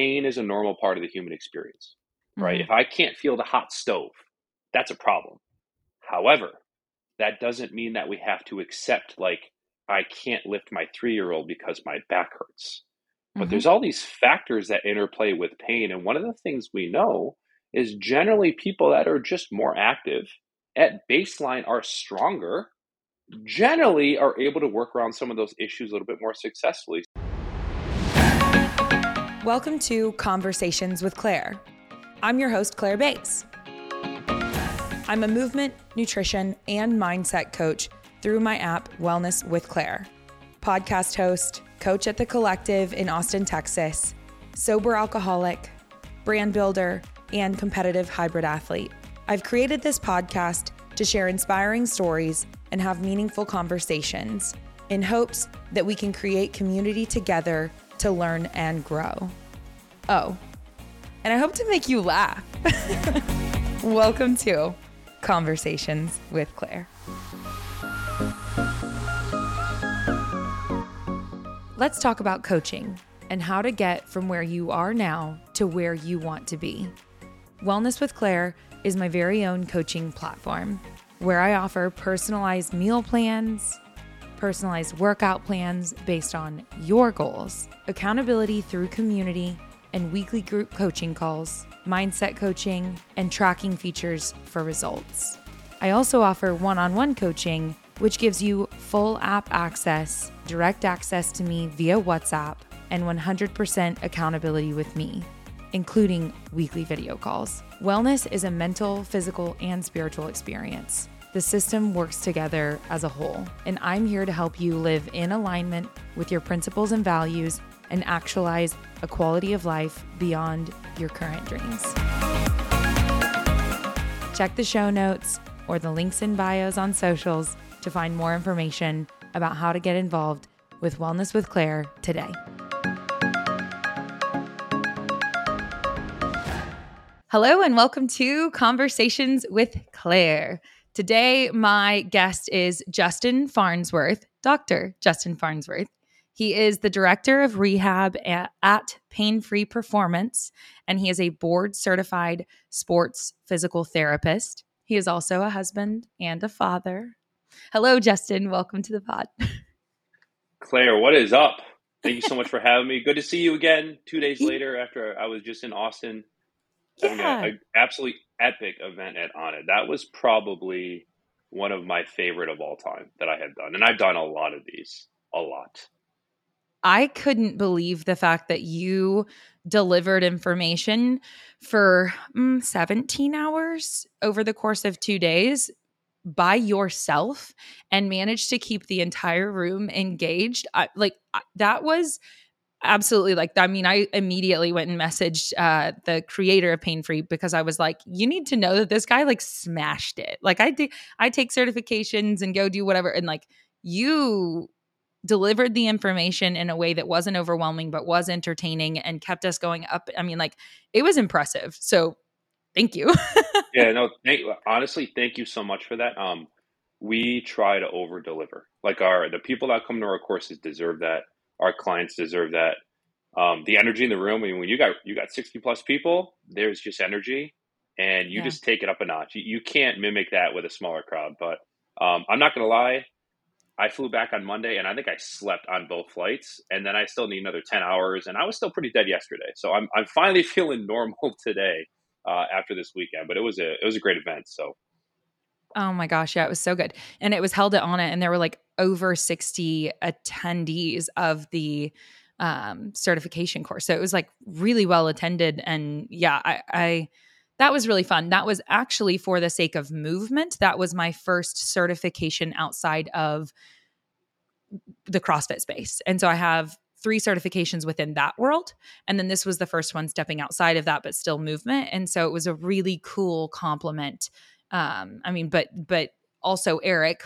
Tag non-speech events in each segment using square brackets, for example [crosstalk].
pain is a normal part of the human experience, right? Mhm. If I can't feel the hot stove, that's a problem. However, that doesn't mean that we have to accept, like, I can't lift my three year old because my back hurts. But Mhm. there's all these factors that interplay with pain. And one of the things we know is generally people that are just more active at baseline are stronger, generally are able to work around some of those issues a little bit more successfully. Welcome to Conversations with Claire. I'm your host, Claire Bates. I'm a movement, nutrition, and mindset coach through my app, Wellness with Claire. Podcast host, coach at The Collective in Austin, Texas, sober alcoholic, brand builder, and competitive hybrid athlete. I've created this podcast to share inspiring stories and have meaningful conversations in hopes that we can create community together to learn and grow. Oh, and I hope to make you laugh. [laughs] Welcome to Conversations with Claire. Let's talk about coaching and how to get from where you are now to where you want to be. Wellness with Claire is my very own coaching platform where I offer personalized meal plans, personalized workout plans based on your goals, accountability through community, and weekly group coaching calls, mindset coaching, and tracking features for results. I also offer one on one coaching, which gives you full app access, direct access to me via WhatsApp, and 100% accountability with me, including weekly video calls. Wellness is a mental, physical, and spiritual experience. The system works together as a whole, and I'm here to help you live in alignment with your principles and values and actualize a quality of life beyond your current dreams. Check the show notes or the links in bios on socials to find more information about how to get involved with Wellness with Claire today. Hello, and welcome to Conversations with Claire. Today, my guest is Justin Farnsworth, Dr. Justin Farnsworth. He is the director of rehab at, at Pain Free Performance, and he is a board certified sports physical therapist. He is also a husband and a father. Hello, Justin. Welcome to the pod. [laughs] Claire, what is up? Thank you so much for having me. Good to see you again two days [laughs] later after I was just in Austin Yeah. an absolutely epic event at Onnit. That was probably one of my favorite of all time that I had done. And I've done a lot of these, a lot. I couldn't believe the fact that you delivered information for mm, 17 hours over the course of two days by yourself and managed to keep the entire room engaged. I, like that was absolutely like I mean I immediately went and messaged uh the creator of Pain Free because I was like you need to know that this guy like smashed it. Like I did I take certifications and go do whatever and like you delivered the information in a way that wasn't overwhelming but was entertaining and kept us going up. I mean, like it was impressive. So thank you. [laughs] yeah, no, thank, honestly, thank you so much for that. Um, we try to over deliver. Like our the people that come to our courses deserve that. Our clients deserve that. Um, the energy in the room. I mean, when you got you got sixty plus people, there's just energy, and you Yeah. just take it up a notch. You, you can't mimic that with a smaller crowd. But um, I'm not gonna lie. I flew back on Monday, and I think I slept on both flights, and then I still need another ten hours, and I was still pretty dead yesterday. So I'm I'm finally [laughs] feeling normal [laughs] today uh, after this weekend. But it was a it was a great event. So oh my gosh, yeah, it was so good. And it was held at Onnit and there were like over 60 attendees of the um certification course. So it was like really well attended and yeah, I I that was really fun. That was actually for the sake of movement. That was my first certification outside of the CrossFit space. And so I have three certifications within that world. And then this was the first one stepping outside of that, but still movement. And so it was a really cool complement. Um, I mean, but but also Eric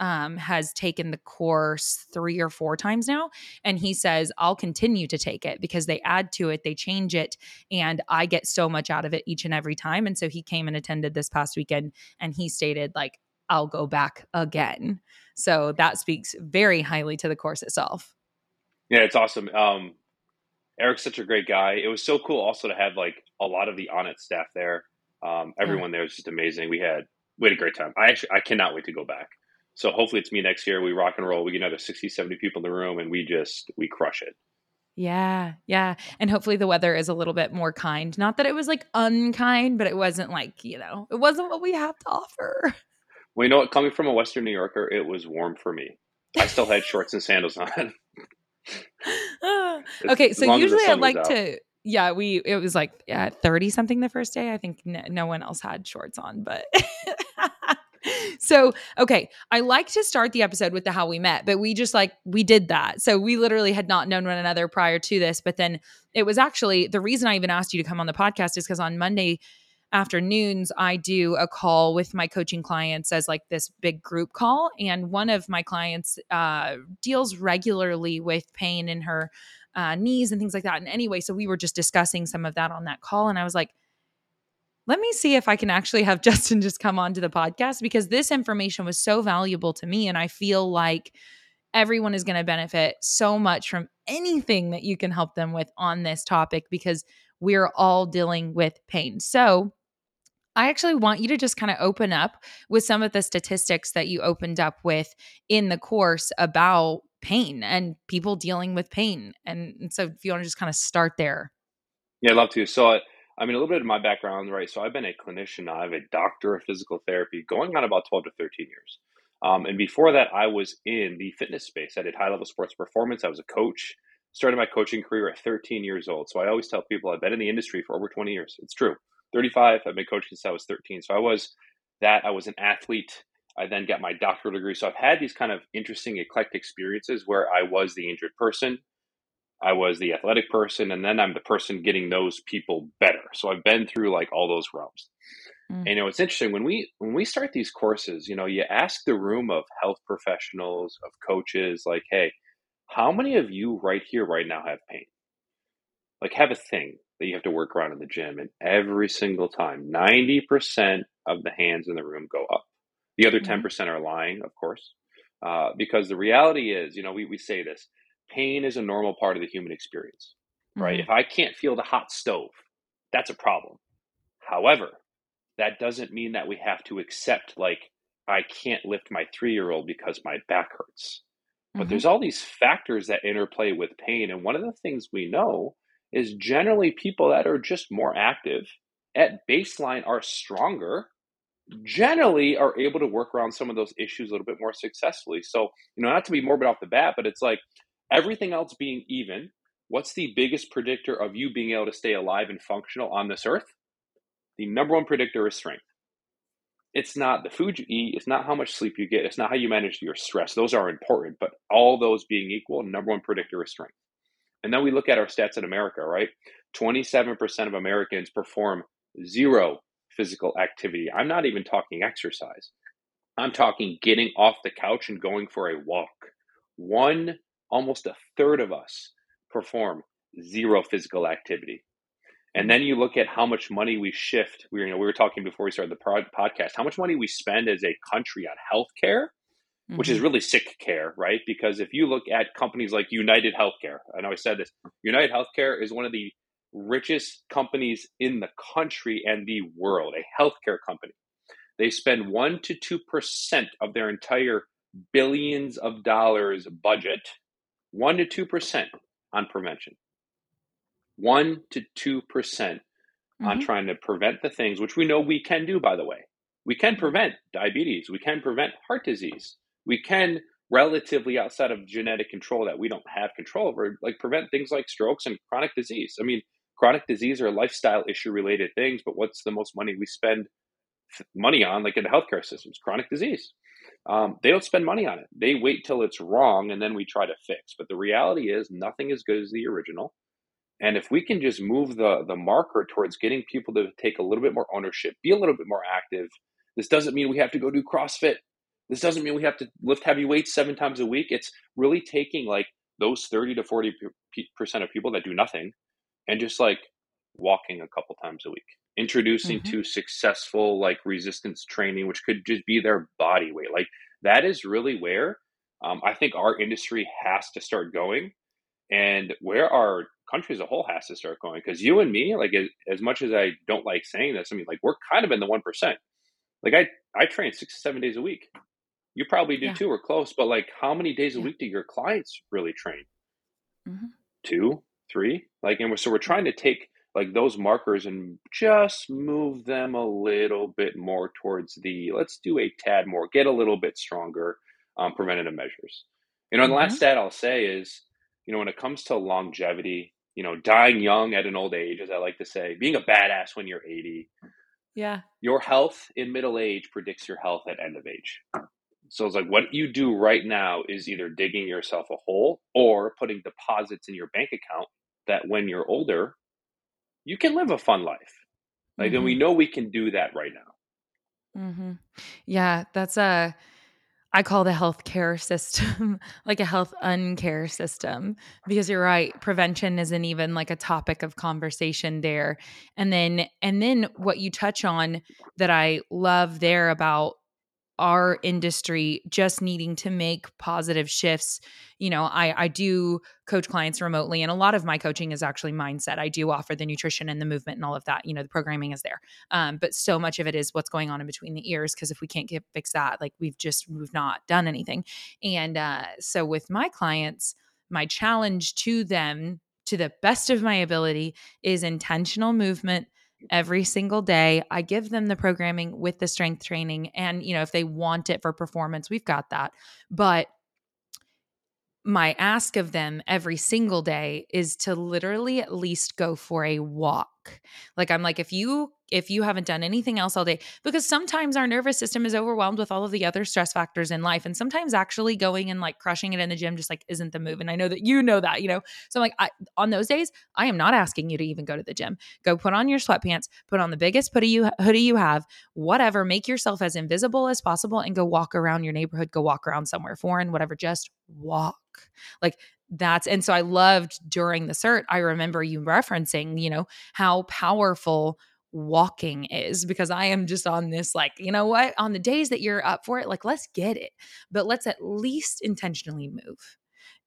um, has taken the course three or four times now. And he says, I'll continue to take it because they add to it, they change it, and I get so much out of it each and every time. And so he came and attended this past weekend and he stated, like, I'll go back again. So that speaks very highly to the course itself. Yeah, it's awesome. Um, Eric's such a great guy. It was so cool also to have like a lot of the Onnit staff there. Um, everyone yeah. there was just amazing. We had we had a great time. I actually I cannot wait to go back. So hopefully it's me next year. We rock and roll. We get another 60, 70 people in the room and we just we crush it. Yeah, yeah. And hopefully the weather is a little bit more kind. Not that it was like unkind, but it wasn't like, you know, it wasn't what we have to offer. [laughs] Well, you know what? Coming from a Western New Yorker, it was warm for me. I still had shorts and sandals on. [laughs] [laughs] okay, so usually I like to yeah, we it was like yeah, 30 something the first day. I think no, no one else had shorts on, but [laughs] so okay i like to start the episode with the how we met but we just like we did that so we literally had not known one another prior to this but then it was actually the reason i even asked you to come on the podcast is because on monday afternoons i do a call with my coaching clients as like this big group call and one of my clients uh, deals regularly with pain in her uh, knees and things like that and anyway so we were just discussing some of that on that call and i was like let me see if I can actually have [laughs] Justin just come on to the podcast because this information was so valuable to me. And I feel like everyone is going to benefit so much from anything that you can help them with on this topic because we're all dealing with pain. So, I actually want you to just kind of open up with some of the statistics that you opened up with in the course about pain and people dealing with pain. And, and so, if you want to just kind of start there. Yeah, I'd love to. So, I mean, a little bit of my background, right? So I've been a clinician. I have a doctor of physical therapy going on about 12 to 13 years. Um, and before that, I was in the fitness space. I did high level sports performance. I was a coach. Started my coaching career at 13 years old. So I always tell people I've been in the industry for over 20 years. It's true. 35, I've been coaching since I was 13. So I was that. I was an athlete. I then got my doctoral degree. So I've had these kind of interesting, eclectic experiences where I was the injured person I was the athletic person, and then I'm the person getting those people better. So I've been through like all those realms. Mm. And you know, it's interesting when we when we start these courses, you know, you ask the room of health professionals, of coaches, like, hey, how many of you right here, right now have pain? Like have a thing that you have to work around in the gym, and every single time, 90% of the hands in the room go up. The other mm 10% are lying, of course. Uh, because the reality is, you know, we, we say this pain is a normal part of the human experience, right? Mm-hmm. If I can't feel the hot stove, that's a problem. However, that doesn't mean that we have to accept, like, I can't lift my three year old because my back hurts. But mm-hmm. there's all these factors that interplay with pain. And one of the things we know is generally people that are just more active at baseline are stronger generally are able to work around some of those issues a little bit more successfully. So, you know, not to be morbid off the bat, but it's like everything else being even, what's the biggest predictor of you being able to stay alive and functional on this earth? The number one predictor is strength. It's not the food you eat, it's not how much sleep you get, it's not how you manage your stress. Those are important, but all those being equal, number one predictor is strength. And then we look at our stats in America, right? 27% of Americans perform zero physical activity. I'm not even talking exercise. I'm talking getting off the couch and going for a walk. One almost a third of us perform zero physical activity. And then you look at how much money we shift. We, you know, we were talking before we started the podcast, how much money we spend as a country on healthcare, mm-hmm. which is mm-hmm. really sick care, right? Because if you look at companies like United Healthcare, I know I said this, United Healthcare is one of the richest companies in the country and the world, a healthcare company. They spend 1% to 2% of their entire billions of dollars budget 1 to 2% on prevention. 1 to 2% mm hmm on mm-hmm. trying to prevent the things which we know we can do, by the way. We can mm-hmm. prevent diabetes, we can prevent heart disease, we can relatively outside of genetic control that we don't have control over, like prevent things like strokes and chronic disease. I mean, chronic disease are lifestyle issue related things, but what's the most money we spend money on, like in the healthcare systems? Chronic disease. Um, they don't spend money on it. They wait till it's wrong and then we try to fix. But the reality is, nothing as good as the original. And if we can just move the the marker towards getting people to take a little bit more ownership, be a little bit more active. This doesn't mean we have to go do CrossFit. This doesn't mean we have to lift heavy weights seven times a week. It's really taking like those 30 to 40% of people that do nothing and just like walking a couple times a week introducing mm-hmm. to successful like resistance training which could just be their body weight like that is really where um, i think our industry has to start going and where our country as a whole has to start going because you and me, like as, as much as I don't like saying this, I mean, like we're kind of in the one percent. Like I I train six to seven days a week. You probably do yeah. too, or close. But like, how many days a week do your clients really train? Mm-hmm. Two, three. Like, and we're, so we're trying to take like those markers and just move them a little bit more towards the let's do a tad more, get a little bit stronger um, preventative measures. You know, mm-hmm. the last stat I'll say is, you know, when it comes to longevity, you know, dying young at an old age, as I like to say, being a badass when you're 80. Yeah. Your health in middle age predicts your health at end of age. So it's like what you do right now is either digging yourself a hole or putting deposits in your bank account that when you're older, you can live a fun life. Like, mm-hmm. and we know we can do that right now. Mm-hmm. Yeah, that's a. I call the healthcare system [laughs] like a health uncare system because you're right. Prevention isn't even like a topic of conversation there. And then, and then what you touch on that I love there about our industry just needing to make positive shifts. You know i i do coach clients remotely and a lot of my coaching is actually mindset. I do offer the nutrition and the movement and all of that. You know the programming is there. Um, but so much of it is what's going on in between the ears because if we can't get fix that like we've just we've not done anything. And uh, so with my clients my challenge to them to the best of my ability is intentional movement every single day. I give them the programming with the strength training. And, you know, if they want it for performance, we've got that. But my ask of them every single day is to literally at least go for a walk. Like I'm like if you if you haven't done anything else all day because sometimes our nervous system is overwhelmed with all of the other stress factors in life and sometimes actually going and like crushing it in the gym just like isn't the move and i know that you know that you know? So I'm like I, on those days i am not asking you to even go to the gym. Go put on your sweatpants put on the biggest hoodie you hoodie you have whatever make yourself as invisible as possible and go walk around your neighborhood go walk around somewhere foreign whatever just walk. Like that's and so I loved during the cert, I remember you referencing, you know, how powerful walking is because I am just on this like, you know what, on the days that you're up for it, like let's get it. But let's at least intentionally move.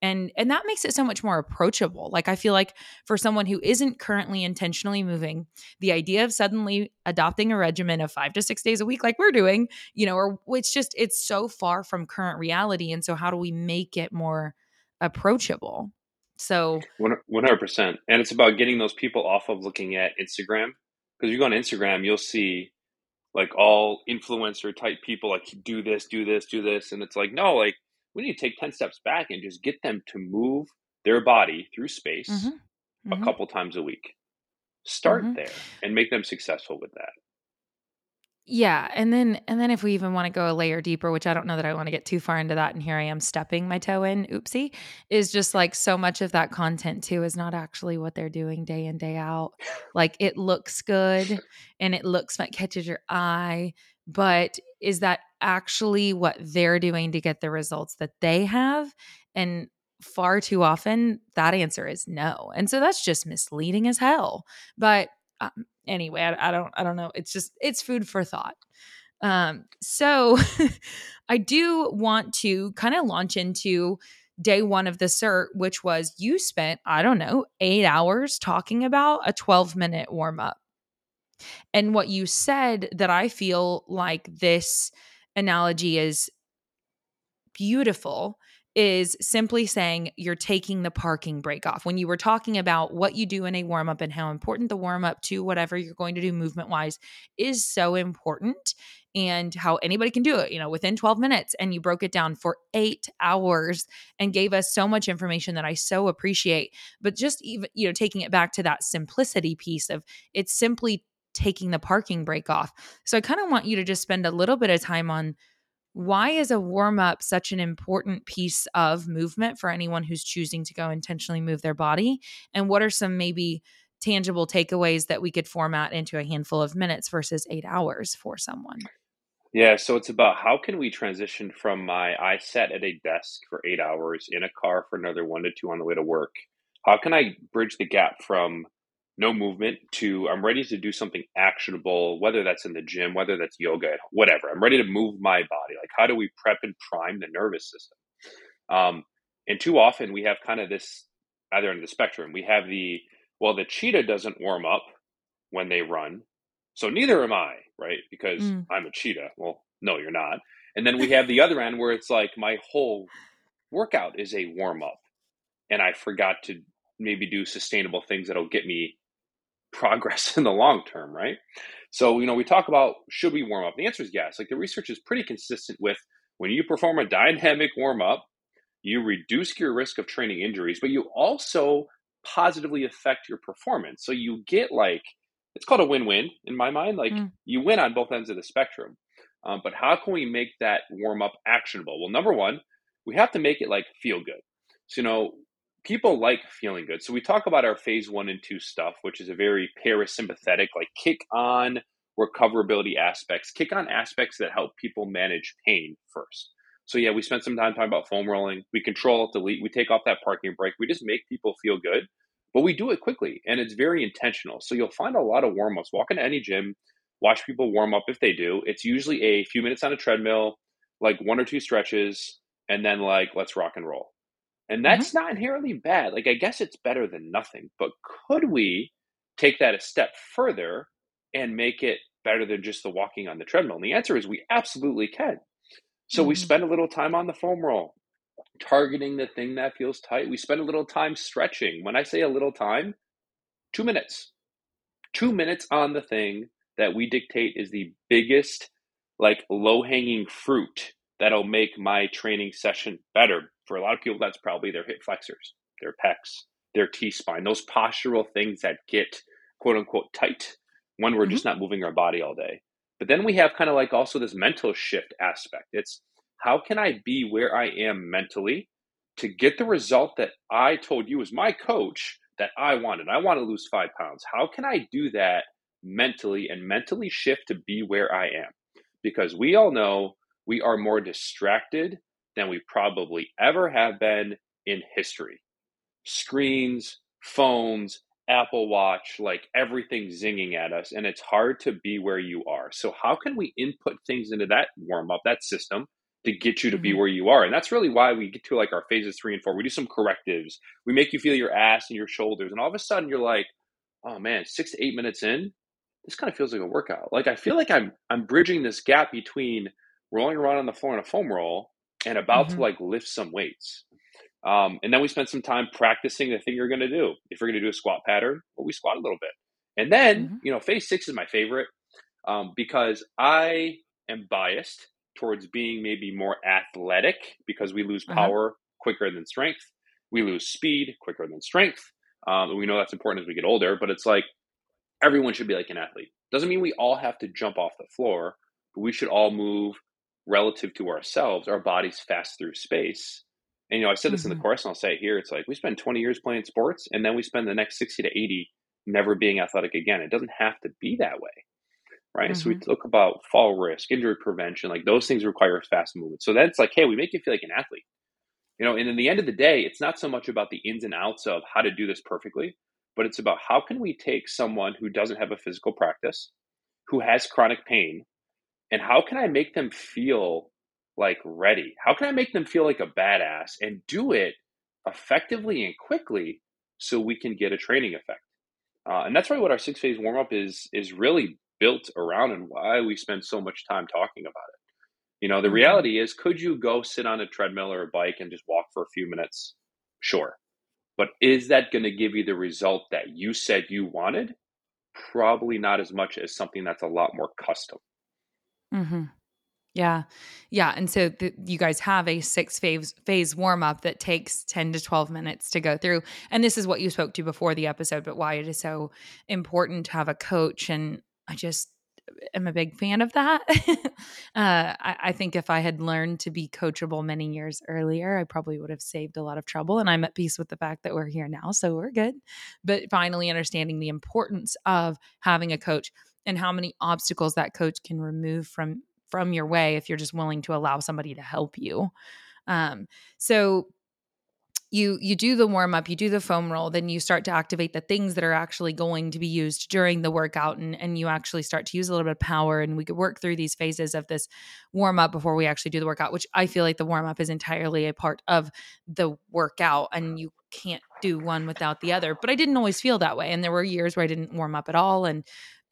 And and that makes it so much more approachable. Like I feel like for someone who isn't currently intentionally moving, the idea of suddenly adopting a regimen of 5 to 6 days a week like we're doing, you know, or it's just it's so far from current reality and so how do we make it more approachable? So 100%. And it's about getting those people off of looking at Instagram because you go on Instagram, you'll see like all influencer type people like do this, do this, do this, and it's like no, like we need to take ten steps back and just get them to move their body through space mm-hmm. a mm-hmm. couple times a week. Start mm-hmm. there and make them successful with that. Yeah, and then and then if we even want to go a layer deeper, which I don't know that I want to get too far into that and here I am stepping my toe in, oopsie, is just like so much of that content too is not actually what they're doing day in day out. Like it looks good and it looks like catches your eye, but is that actually what they're doing to get the results that they have? And far too often that answer is no. And so that's just misleading as hell. But um, anyway, I, I don't I don't know. It's just it's food for thought. Um, so [laughs] I do want to kind of launch into day one of the cert, which was you spent, I don't know, eight hours talking about a 12 minute warm up. And what you said that I feel like this analogy is beautiful is simply saying you're taking the parking brake off. When you were talking about what you do in a warm up and how important the warm up to whatever you're going to do movement wise is so important and how anybody can do it, you know, within 12 minutes. And you broke it down for eight hours and gave us so much information that I so appreciate. But just even, you know, taking it back to that simplicity piece of it's simply taking the parking brake off. So I kind of want you to just spend a little bit of time on why is a warm up such an important piece of movement for anyone who's choosing to go intentionally move their body? And what are some maybe tangible takeaways that we could format into a handful of minutes versus eight hours for someone? Yeah, so it's about how can we transition from my I sat at a desk for eight hours in a car for another one to two on the way to work. How can I bridge the gap from no movement to I'm ready to do something actionable, whether that's in the gym, whether that's yoga, whatever. I'm ready to move my body. Like, how do we prep and prime the nervous system? Um, and too often we have kind of this either end of the spectrum. We have the well, the cheetah doesn't warm up when they run, so neither am I, right? Because mm. I'm a cheetah. Well, no, you're not. And then we have the other end where it's like my whole workout is a warm up, and I forgot to maybe do sustainable things that'll get me progress [laughs] in the long term, right? So, you know, we talk about should we warm up? The answer is yes. Like the research is pretty consistent with when you perform a dynamic warm up, you reduce your risk of training injuries, but you also positively affect your performance. So you get like, it's called a win win in my mind. Like mm. you win on both ends of the spectrum. Um, but how can we make that warm up actionable? Well, number one, we have to make it like feel good. So, you know, people like feeling good. So we talk about our phase one and two stuff, which is a very parasympathetic, like kick on recoverability aspects, kick on aspects that help people manage pain first. So yeah, we spent some time talking about foam rolling. We control delete. We take off that parking brake. We just make people feel good, but we do it quickly and it's very intentional. So you'll find a lot of warm ups. Walk into any gym, watch people warm up if they do. It's usually a few minutes on a treadmill, like one or two stretches, and then like let's rock and roll. And that's mm-hmm. not inherently bad. Like, I guess it's better than nothing. But could we take that a step further and make it better than just the walking on the treadmill? And the answer is we absolutely can. So mm-hmm. we spend a little time on the foam roll, targeting the thing that feels tight. We spend a little time stretching. When I say a little time, two minutes. Two minutes on the thing that we dictate is the biggest, like low hanging fruit that'll make my training session better for a lot of people, that's probably their hip flexors, their pecs, their T spine, those postural things that get quote unquote tight when we're mm-hmm. just not moving our body all day. But then we have kind of like also this mental shift aspect. It's how can I be where I am mentally to get the result that I told you as my coach that I wanted? I want to lose five pounds. How can I do that mentally and mentally shift to be where I am? Because we all know we are more distracted than we probably ever have been in history. Screens, phones, Apple Watch, like everything zinging at us, and it's hard to be where you are. So, how can we input things into that warm up, that system, to get you to mm-hmm. be where you are? And that's really why we get to like our phases three and four. We do some correctives. We make you feel your ass and your shoulders, and all of a sudden you're like, oh man, six to eight minutes in, this kind of feels like a workout. Like I feel like I'm I'm bridging this gap between rolling around on the floor in a foam roll and about mm-hmm. to like lift some weights. Um, and then we spent some time practicing the thing you're going to do. If you're going to do a squat pattern, well, we squat a little bit. And then, mm-hmm. you know, phase six is my favorite um, because I am biased towards being maybe more athletic because we lose uh-huh. power uh-huh. quicker than strength. We lose speed quicker than strength. Um, and we know that's important as we get older, but it's like everyone should be like an athlete. Doesn't mean we all have to jump off the floor, but we should all move relative to ourselves, our bodies fast through space. And you know, I said this mm-hmm. in the mm-hmm. course, and I'll say it here. It's like we spend 20 years playing sports, and then we spend the next 60 to 80 never being athletic again. It doesn't have to be that way, right? Mm-hmm. So we mm-hmm. talk about fall risk, injury prevention, like those things require fast movement. So that's like, hey, we make you feel like an athlete, you know. And in the end of the day, it's not so much about the ins and outs of how to do this perfectly, but it's about how can we take someone who doesn't have a physical practice, who has chronic pain, and how can I make them feel like ready? How can I make them feel like a badass and do it effectively and quickly so we can get a training effect? Uh, and that's really what our six phase warm up is is really built around and why we spend so much time talking about it. You know, the mm-hmm. reality is, could you go sit on a treadmill or a bike and just walk for a few minutes? Sure. But is that going to give you the result that you said you wanted? Probably not as much as something that's a lot more custom. Mm-hmm. Yeah. Yeah. And so you guys have a six phase phase warm up that takes 10 to 12 minutes to go through. And this is what you spoke to before the episode, but why it is so important to have a coach. And I just am a big fan of that. [laughs] uh, I, I, think if I had learned to be coachable many years earlier, I probably would have saved a lot of trouble. And I'm at peace with the fact that we're here now. So we're good. But finally understanding the importance of having a coach and how many obstacles that coach can remove from from your way if you're just willing to allow somebody to help you um, so you you do the warm up, you do the foam roll, then you start to activate the things that are actually going to be used during the workout and and you actually start to use a little bit of power and we could work through these phases of this warm up before we actually do the workout, which I feel like the warm up is entirely a part of the workout and you can't do one without the other. But I didn't always feel that way and there were years where I didn't warm up at all and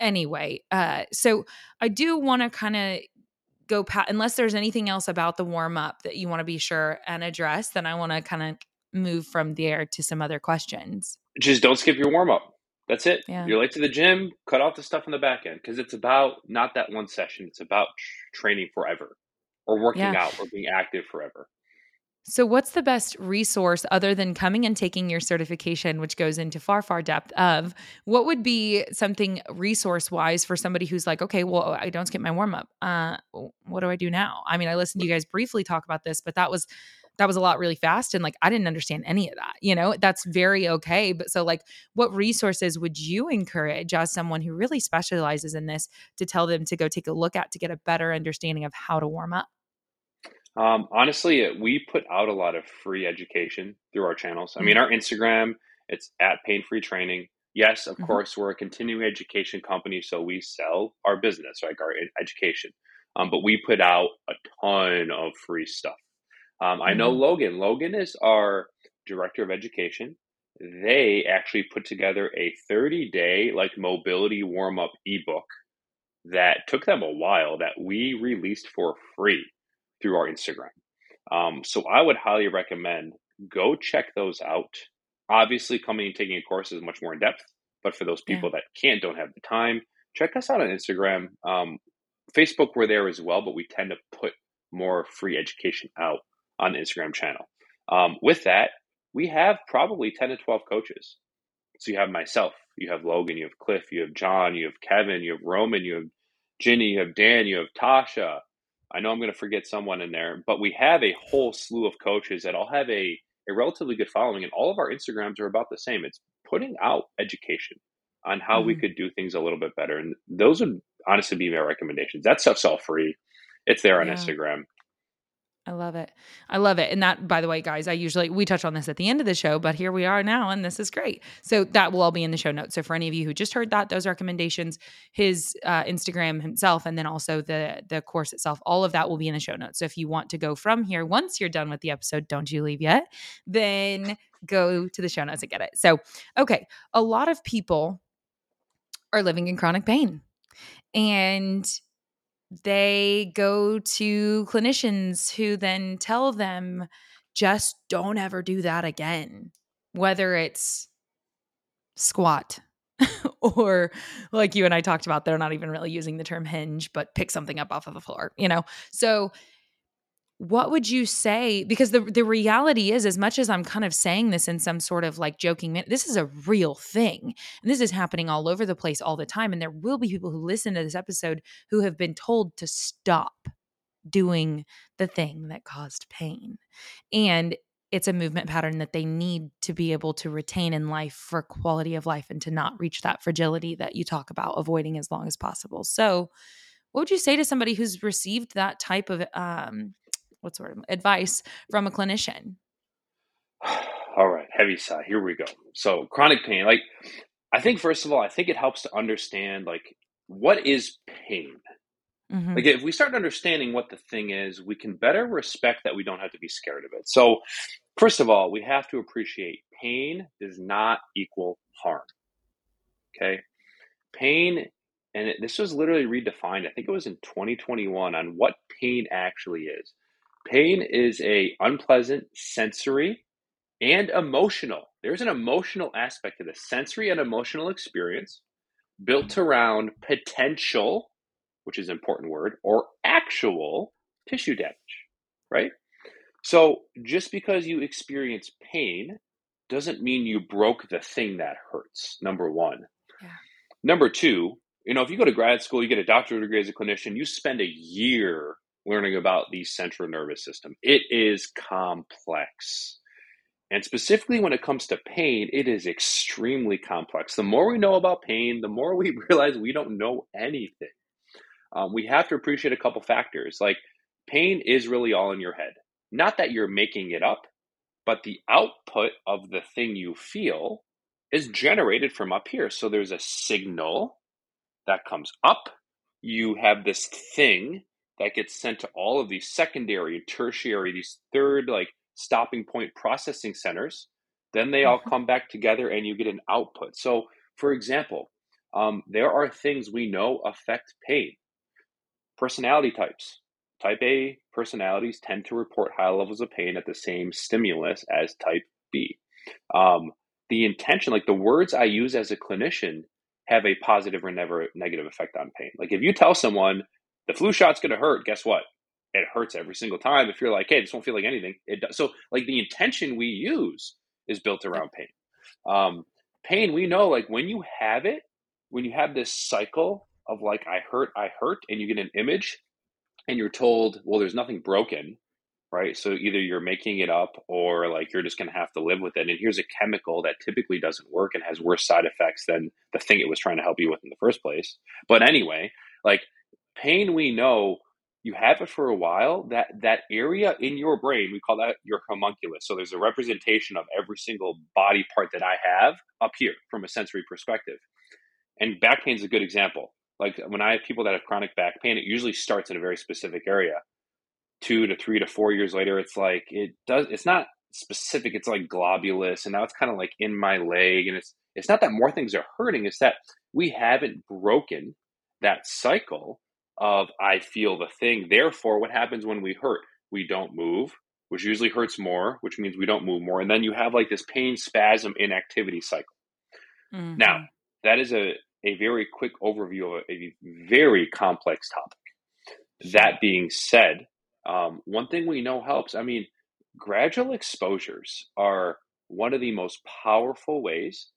anyway, uh so I do want to kind of go past unless there's anything else about the warm up that you want to be sure and address then i want to kind of move from there to some other questions. Just don't skip your warm up. That's it. Yeah. You're late to the gym, cut off the stuff in the back end because it's about not that one session. It's about training forever or working yeah. out or being active forever. So, what's the best resource other than coming and taking your certification, which goes into far, far depth of what would be something resource wise for somebody who's like, okay, well, I don't skip my warm up. Uh, what do I do now? I mean, I listened to you guys briefly talk about this, but that was that was a lot really fast and like I didn't understand any of that. You know, that's very okay. But so like what resources would you encourage as someone who really specializes in this to tell them to go take a look at to get a better understanding of how to warm up? Um, honestly, we put out a lot of free education through our channels. I mean, mm-hmm. our Instagram, it's at Pain Free Training. Yes, of mm-hmm. course, we're a continuing education company, so we sell our business, like our education. Um, but we put out a ton of free stuff. Um, I know mm-hmm. Logan. Logan is our director of education. They actually put together a 30 day like mobility warm up ebook that took them a while that we released for free through our Instagram. Um, so I would highly recommend go check those out. Obviously, coming and taking a course is much more in depth, but for those people yeah. that can't, don't have the time, check us out on Instagram. Um, Facebook, we're there as well, but we tend to put more free education out on the Instagram channel. Um, with that, we have probably 10 to 12 coaches. So you have myself, you have Logan, you have Cliff, you have John, you have Kevin, you have Roman, you have Ginny, you have Dan, you have Tasha. I know I'm going to forget someone in there, but we have a whole slew of coaches that all have a, a relatively good following, and all of our Instagrams are about the same. It's putting out education on how mm-hmm. we could do things a little bit better. And those would honestly be my recommendations. That stuff's all free. It's there on yeah. Instagram. I love it. I love it. And that, by the way, guys, I usually, we touch on this at the end of the show, but here we are now, and this is great. So that will all be in the show notes. So for any of you who just heard that, those recommendations, his uh, Instagram himself, and then also the the course itself, all of that will be in the show notes. So if you want to go from here, once you're done with the episode, don't you leave yet, then go to the show notes and get it. So, okay, a lot of people are living in chronic pain. And they go to clinicians who then tell them just don't ever do that again whether it's squat [laughs] or like you and I talked about they're not even really using the term hinge but pick something up off of the floor you know? So what would you say? Because the the reality is as much as i'm kind of saying this in some sort of like joking man this is a real thing. And this is happening all over the place all the time. And there will be people who listen to this episode who have been told to stop doing the thing that caused pain. And it's a movement pattern that they need to be able to retain in life for quality of life and to not reach that fragility that you talk about avoiding as long as possible. So what would you say to somebody who's received that type of um, what sort of advice from a clinician? [sighs] All right, heavy sigh. Here we go. So chronic pain, like I think first of all, I think it helps to understand like what is pain. Mm-hmm. Like if we start understanding what the thing is, we can better respect that we don't have to be scared of it. So first of all, we have to appreciate pain does not equal harm. Okay, pain and it, this was literally redefined. I think it was in 2021 on what pain actually is. Pain is a unpleasant sensory and emotional. There's an emotional aspect to the sensory and emotional experience built around potential, which is an important word, or actual tissue damage, right? So just because you experience pain doesn't mean you broke the thing that hurts, number one. Yeah. Number two, you know, if you go to grad school, you get a doctorate degree as a clinician, you spend a year learning about the central nervous system. It is complex. And specifically when it comes to pain, it is extremely complex. The more we know about pain, the more we [laughs] realize we don't know anything. Um, we have to appreciate a couple factors. Like pain is really all in your head. Not that you're making it up, but the output of the thing you feel is generated from up here. So there's a signal that comes up. You have this thing that gets sent to all of these secondary and tertiary, these third like stopping point processing centers. Then they all mm-hmm. come back together and you get an output. So, for example, um, there are things we know affect pain. Personality types. Type A personalities tend to report high levels of pain at the same stimulus as type B. Um, the intention, like the words I use as a clinician, have a positive or never negative effect on pain. Like if you tell someone the flu shot's going to hurt, guess what? It hurts every single time. If you're like, hey, this won't feel like anything, it does. So like the intention we use is built around pain. Um, pain, we know like when you have it, when you have this cycle of like I hurt, I hurt, and you get an image, and you're told, well, there's nothing broken, right? So either you're making it up or like you're just going to have to live with it. And here's a chemical that typically doesn't work and has worse side effects than the thing it was trying to help you with in the first place. But anyway, like pain, we know you have it for a while. That that area in your brain, we call that your homunculus. So there's a representation of every single body part that I have up here from a sensory perspective. And back pain is a good example. Like uh, when I have people that have chronic back pain, it usually starts in a very specific area. Two to three to four years later, it's like it does. It's not specific. It's like globulous, and now it's kind of like in my leg. And it's it's not that more things are hurting. It's that we haven't broken that cycle of I feel the thing. Therefore, what happens when we hurt? We don't move, which usually hurts more, which means we don't move more. And then you have like this pain spasm inactivity cycle. Mm-hmm. Now, that is a, a very quick overview of a, very complex topic. That being said, um, one thing we know helps. I mean, gradual exposures are one of the most powerful ways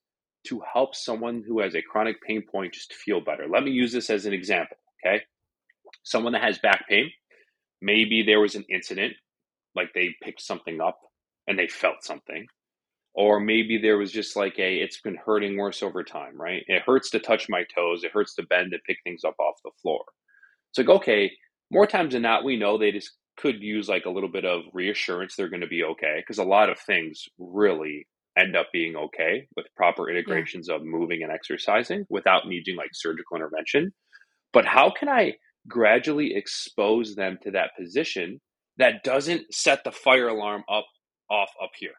to help someone who has a chronic pain point just feel better. Let me use this as an example. Okay someone that has back pain, maybe there was an incident, like they picked something up and they felt something. Or maybe there was just like a, it's been hurting worse over time, right? It hurts to touch my toes. It hurts to bend and pick things up off the floor. It's like, okay, more times than not, we know they just could use like a little bit of reassurance they're going to be okay. Because a lot of things really end up being okay with proper integrations yeah. of moving and exercising without needing like surgical intervention. But how can I gradually expose them to that position that doesn't set the fire alarm up off up here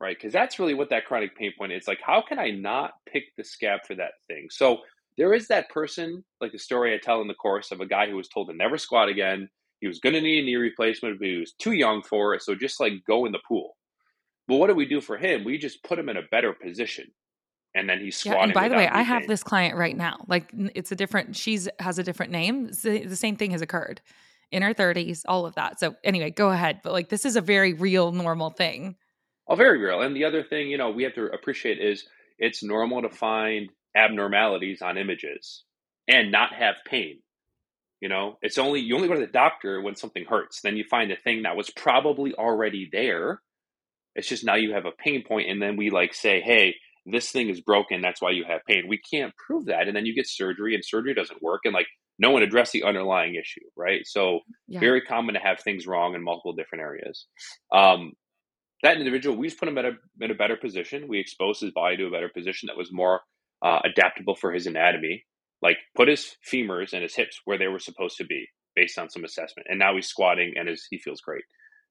right? Because that's really what that chronic pain point is like how can i not pick the scab for that thing? So there is that person like the story i tell in the course of a guy who was told to never squat again he was going to need a knee replacement but he was too young for it so just like go in the pool. But what do we do for him? We just put him in a better position and then he's squatting. Yeah, and by the way, I have this client right now. Like it's a different. She's has a different name. The same thing has occurred in her thirties. All of that. So anyway, go ahead. But like this is a very real, normal thing. Oh, very real. And the other thing, you know, we have to appreciate is it's normal to find abnormalities on images and not have pain. You know, it's only you only go to the doctor when something hurts. Then you find a thing that was probably already there. It's just now you have a pain point, and then we like say, "Hey, this thing is broken. That's why you have pain. We can't prove that. And then you get surgery and surgery doesn't work. And like no one addressed the underlying issue, right? So yeah. very common to have things wrong in multiple different areas. Um, that individual, we just put him in a, in a better position. We exposed his body to a better position that was more uh, adaptable for his anatomy. Like put his femurs and his hips where they were supposed to be based on some assessment. And now he's squatting and his, he feels great.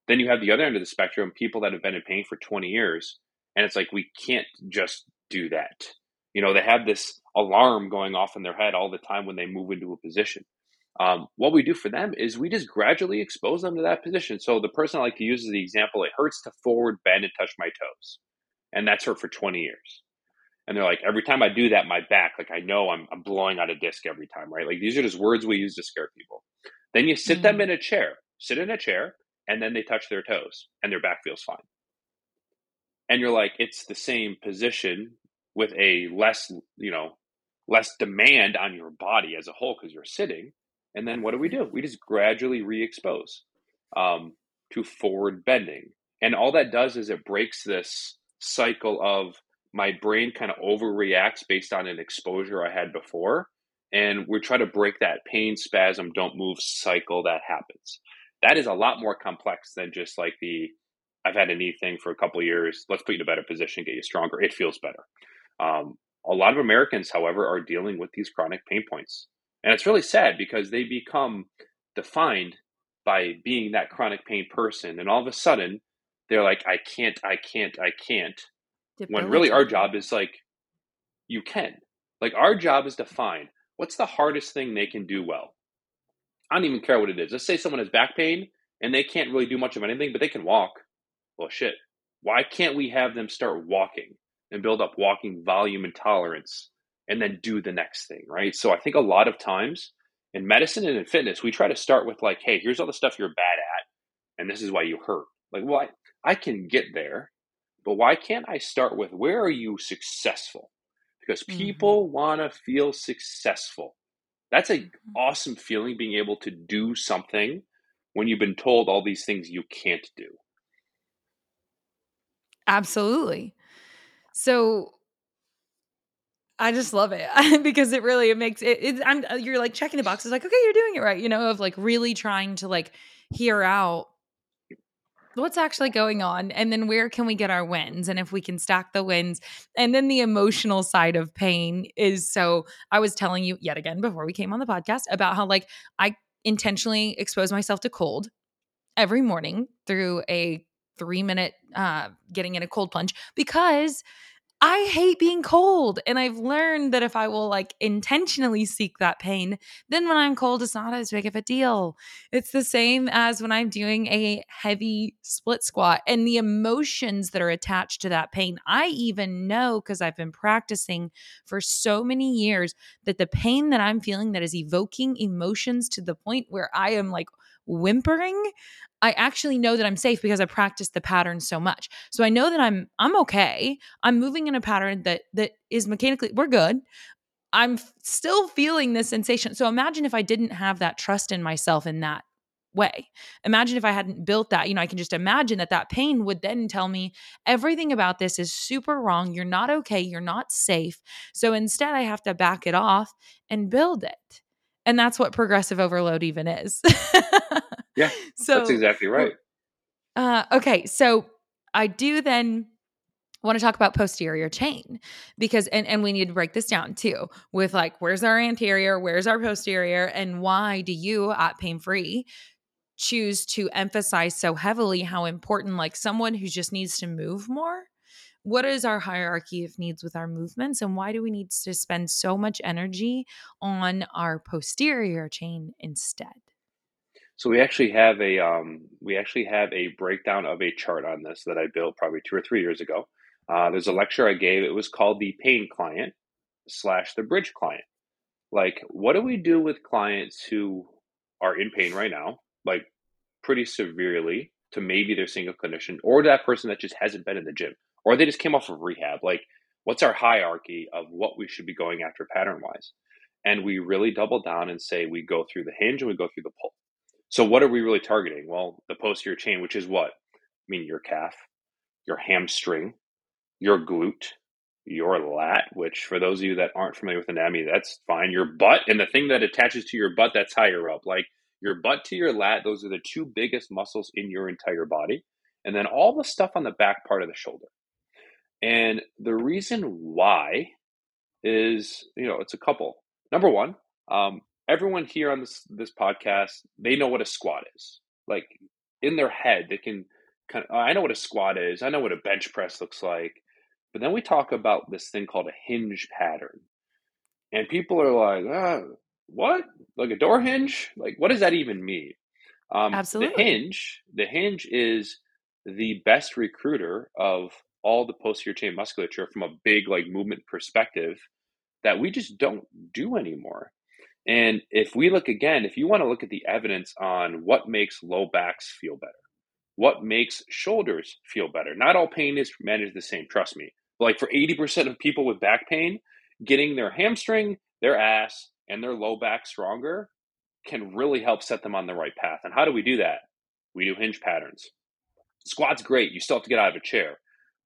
Then you have the other end of the spectrum, people that have been in pain for 20 years and it's like, we can't just do that. You know, they have this alarm going off in their head all the time when they move into a position. Um, what we do for them is we just gradually expose them to that position. So the person I like to use as the example, it hurts to forward bend and touch my toes. And that's hurt for 20 years. And they're like, every time I do that, my back, like I know I'm, I'm blowing out a disc every time, right? Like these are just words we use to scare people. Then you sit mm-hmm. them in a chair, sit in a chair, and then they touch their toes and their back feels fine and you're like it's the same position with a less you know less demand on your body as a whole because you're sitting and then what do we do? We just gradually re-expose um, to forward bending. And all that does is it breaks this cycle of my brain kind of overreacts based on an exposure i had before and we try to break that pain spasm don't move cycle that happens. That is a lot more complex than just like the I've had a knee thing for a couple years. Let's put you in a better position, get you stronger. It feels better. Um, a lot of Americans, however, are dealing with these chronic pain points. And it's really sad because they become defined by being that chronic pain person. And all of a sudden, they're like, I can't, I can't, I can't. When really our job is like, you can. Like our job is to find what's the hardest thing they can do well. I don't even care what it is. Let's say someone has back pain and they can't really do much of anything, but they can walk. Well, shit. Why can't we have them start walking and build up walking volume and tolerance and then do the next thing, right? So I think a lot of times in medicine and in fitness, we try to start with like, hey, here's all the stuff you're bad at, and this is why you hurt. Like, well, I, I can get there, but why can't I start with where are you successful? Because mm-hmm. people mm-hmm. want to feel successful. That's an mm-hmm. awesome feeling being able to do something when you've been told all these things you can't do. Absolutely. So I just love it [laughs] because it really it makes it, it I'm uh, you're like checking the boxes like okay you're doing it right you know of like really trying to like hear out what's actually going on and then where can we get our wins and if we can stack the wins and then the emotional side of pain is so I was telling you yet again before we came on the podcast about how like I intentionally expose myself to cold every morning through a 3 minute uh getting in a cold plunge because I hate being cold. And I've learned that if I will like intentionally seek that pain, then when I'm cold, it's not as big of a deal. It's the same as when I'm doing a heavy split squat and the emotions that are attached to that pain. I even know because I've been practicing for so many years that the pain that I'm feeling that is evoking emotions to the point where I am like whimpering I actually know that I'm safe because I practiced the pattern so much. So I know that I'm I'm okay. I'm moving in a pattern that that is mechanically we're good. I'm still feeling this sensation. So imagine if I didn't have that trust in myself in that way. Imagine if I hadn't built that. You know, I can just imagine that that pain would then tell me everything about this is super wrong. You're not okay. You're not safe. So instead, I have to back it off and build it. And that's what progressive overload even is. [laughs] Yeah. So that's exactly right. Uh, okay. So I do then want to talk about posterior chain because and and we need to break this down too with like where's our anterior where's our posterior and why do you at pain free choose to emphasize so heavily how important like someone who just needs to move more what is our hierarchy of needs with our movements and why do we need to spend so much energy on our posterior chain instead so we actually have a um, we actually have a breakdown of a chart on this that I built probably two or three years ago. Uh, there's a lecture I gave. It was called the pain client slash the bridge client. Like, what do we do with clients who are in pain right now, like pretty severely, to maybe their single clinician, or that person that just hasn't been in the gym, or they just came off of rehab? Like, what's our hierarchy of what we should be going after pattern wise? And we really double down and say we go through the hinge and we go through the pull. So what are we really targeting? Well, the posterior chain, which is what? I mean, your calf, your hamstring, your glute, your lat, which for those of you that aren't familiar with anatomy, that's fine. Your butt and the thing that attaches to your butt that's higher up. Like your butt to your lat, those are the two biggest muscles in your entire body. And then all the stuff on the back part of the shoulder. And the reason why is, you know, it's a couple. Number one, um, everyone here on this this podcast they know what a squat is. Like in their head they can kind of i know what a squat is. I know what a bench press looks like. But then we talk about this thing called a hinge pattern. And people are like ah, what? Like a door hinge? Like what does that even mean? Um, Absolutely. the hinge the hinge is the best recruiter of all the posterior chain musculature from a big like movement perspective that we just don't do anymore and if we look again, if you want to look at the evidence on what makes low backs feel better, what makes shoulders feel better, not all pain is managed the same, trust me. Like for 80% of people with back pain, getting their hamstring, their ass, and their low back stronger can really help set them on the right path. And how do we do that? We do hinge patterns. Squat's great. You still have to get out of a chair.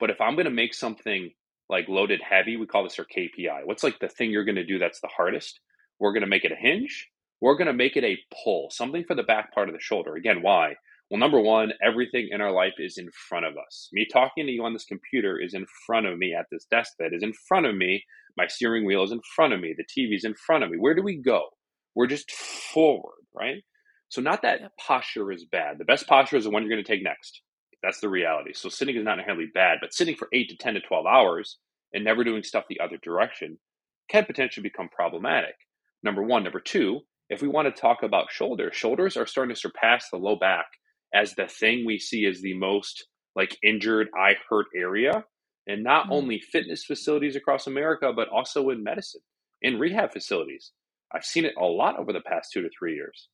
But if I'm going to make something like loaded heavy, we call this our KPI. What's like the thing you're going to do that's the hardest? We're going to make it a hinge. We're going to make it a pull, something for the back part of the shoulder. Again, why? Well, number one, everything in our life is in front of us. Me talking to you on this computer is in front of me at this desk that is in front of me. My steering wheel is in front of me. The TV is in front of me. Where do we go? We're just forward, right? So, not that posture is bad. The best posture is the one you're going to take next. That's the reality. So, sitting is not inherently bad, but sitting for eight to 10 to 12 hours and never doing stuff the other direction can potentially become problematic. Number one. Number two, if we want to talk about shoulders, shoulders are starting to surpass the low back as the thing we see as the most like injured, eye hurt area. And not mm-hmm. only fitness facilities across America, but also in medicine, in rehab facilities. I've seen it a lot over the past two to three years.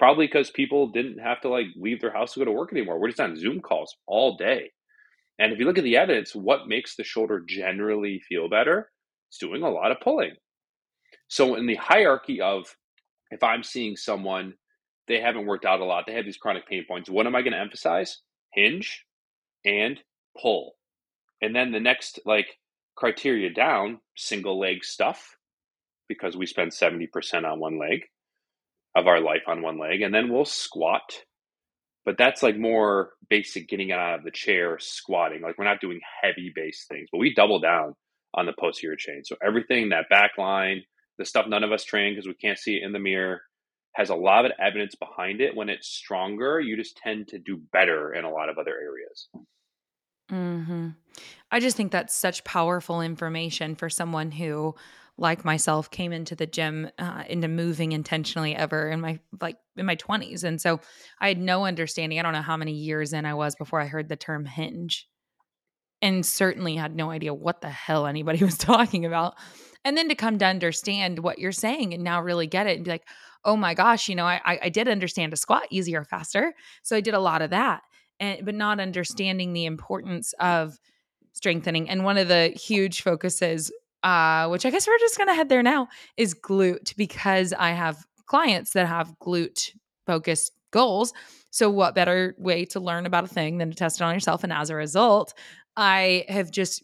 Probably because people didn't have to like leave their house to go to work anymore. We're just on Zoom calls all day. And if you look at the evidence, what makes the shoulder generally feel better? It's doing a lot of pulling. So, in the hierarchy of if I'm seeing someone, they haven't worked out a lot, they have these chronic pain points, what am I going to emphasize? Hinge and pull. And then the next like criteria down, single leg stuff, because we spend 70% on one leg of our life on one leg. And then we'll squat but that's like more basic getting out of the chair, squatting. Like we're not doing heavy base things, but we double down on the posterior chain. So everything that back line, the stuff none of us train because we can't see it in the mirror, has a lot of evidence behind it. When it's stronger, you just tend to do better in a lot of other areas. Hmm. I just think that's such powerful information for someone who like myself came into the gym uh, into moving intentionally ever in my like in my 20s and so i had no understanding. I don't know how many years in i was before i heard the term hinge and certainly had no idea what the hell anybody [laughs] was talking about. And then to come to understand what you're saying and now really get it and be like oh my gosh you know i i did understand a squat easier faster. So i did a lot of that and but not understanding the importance of strengthening. And one of the huge focuses uh, which I guess we're just going to head there now, is glute because I have clients that have glute focused goals. So, what better way to learn about a thing than to test it on yourself? And as a result, I have just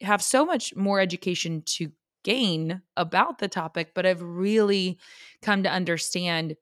have so much more education to gain about the topic, but I've really come to understand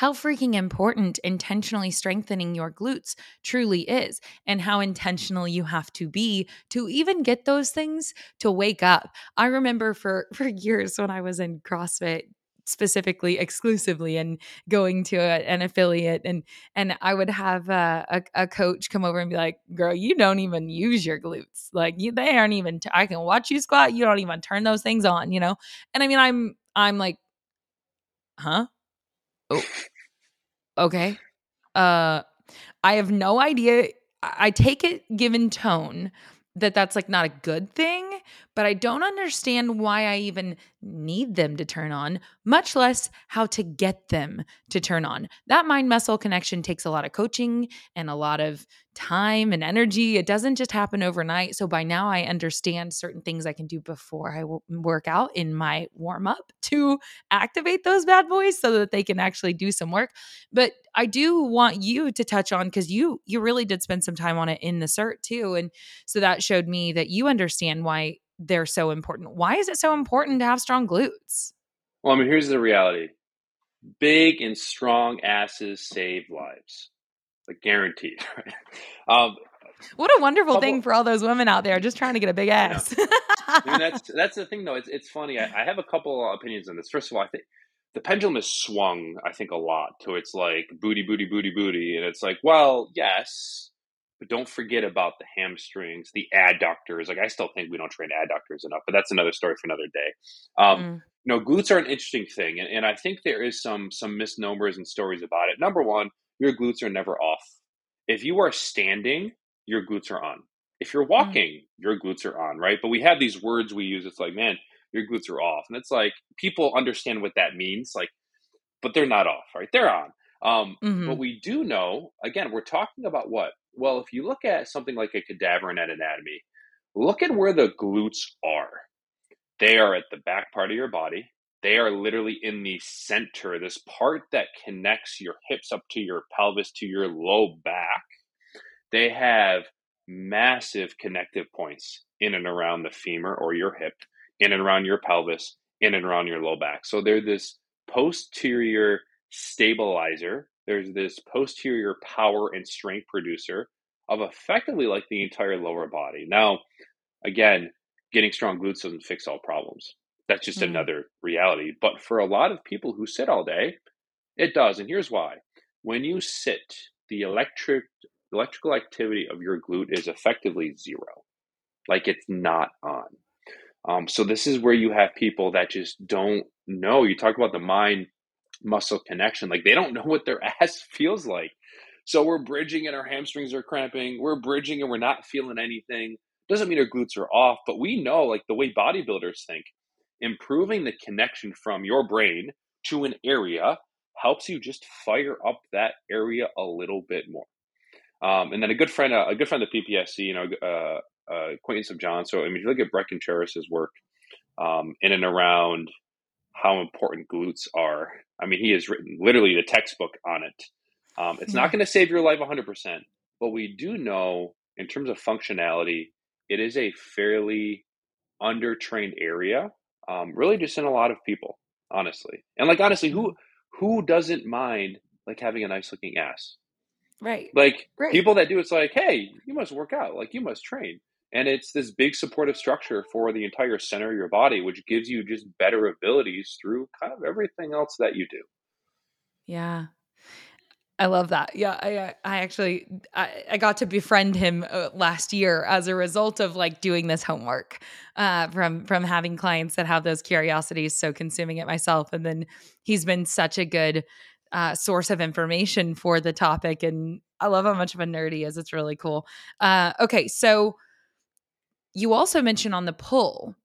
how freaking important intentionally strengthening your glutes truly is and how intentional you have to be to even get those things to wake up. I remember for [laughs] for years when I was in CrossFit specifically exclusively and going to a, an affiliate and and I would have a, a, a, coach come over and be like girl you don't even use your glutes. Like you they aren't even t- I can watch you squat. You don't even turn those things on you know? And I mean I'm I'm like huh? Oh okay uh i have no idea i take it given tone that that's like not a good thing, but I don't understand why I even need them to turn on, much less how to get them to turn on. That mind muscle connection takes a lot of coaching and a lot of time and energy. It doesn't just happen overnight. So by now, I understand certain things I can do before I mm, work out in my warm up [laughs] to activate those bad boys so that they can actually do some work. But I do want you to touch on because you you really did spend some time on it in the cert too, and so that showed me that you understand why they're so important. Why is it so important to have strong glutes? Well, I mean, here's the reality: big and strong asses save lives like guaranteed. [laughs] um, what a wonderful couple, thing for all those women out there just trying to get a big ass. I mean, [laughs] that's that's the thing though. It's it's funny. I, I have a couple opinions on this. First of all, I think the pendulum has swung. I think a lot to it's like booty, booty, booty, booty, and it's like, well, yes, but don't forget about the hamstrings, the adductors. Like I still think we don't train adductors enough, but that's another story for another day. Um, mm. You know, glutes are an interesting thing, and, and I think there is some some misnomers and stories about it. Number one, your glutes are never off. If you are standing, your glutes are on. If you're mm. walking, mm-hmm. your glutes are on, right? But we have these words we use. It's like, man, your glutes are off. And it's like people understand what that means, like, but they're not off, right? They're on. Um, mm-hmm. But we do know, again, we're talking about what? Well, if you look at something like a cadaver in anatomy, look at where the glutes are. They are at the back part of your body. They are literally in the center, this part that connects your hips up to your pelvis to your low back. They have massive connective points in and around the femur or your hip, in and around your pelvis, in and around your low back. So they're this posterior stabilizer. there's this posterior power and strength producer of effectively like the entire lower body. Now, again, getting strong glutes doesn't fix all problems. That's just mm. another reality. But for a lot of people who sit all day, it does. And here's why. When you sit, the electric electrical activity of your glute is effectively zero. Like it's not on. Um, so this is where you have people that just don't know. You talk about the mind muscle connection. Like they don't know what their [laughs] ass feels like. So we're bridging and our hamstrings are cramping. We're bridging and we're not feeling anything. Doesn't mean our glutes are off, but we know, like the way bodybuilders think, improving the connection from your brain to an area helps you just fire up that area a little bit more. Um, and then a good friend, uh, a good friend of PPSC, you know, uh, uh, acquaintance of John. So I mean, if you look at Bret Contreras' work um, in and around how important glutes are, I mean, he has written literally the textbook on it. Um, it's yeah. not going to save your life 100%, but we do know in terms of functionality, it is a fairly undertrained area, um, really just in a lot of people, honestly. And like, honestly, who, who doesn't mind like having a nice looking ass? Right. Like right. people that do it's like, hey, you must work out, like you must train. And it's this big supportive structure for the entire center of your body, which gives you just better abilities through kind of everything else that you do. Yeah. I love that. Yeah, I I actually I, I got to befriend him uh, last year as a result of like doing this homework uh, from from having clients that have those curiosities, so consuming it myself, and then he's been such a good uh, source of information for the topic, and I love how much of a nerd he is. It's really cool. Uh, okay, so you also mentioned on the pull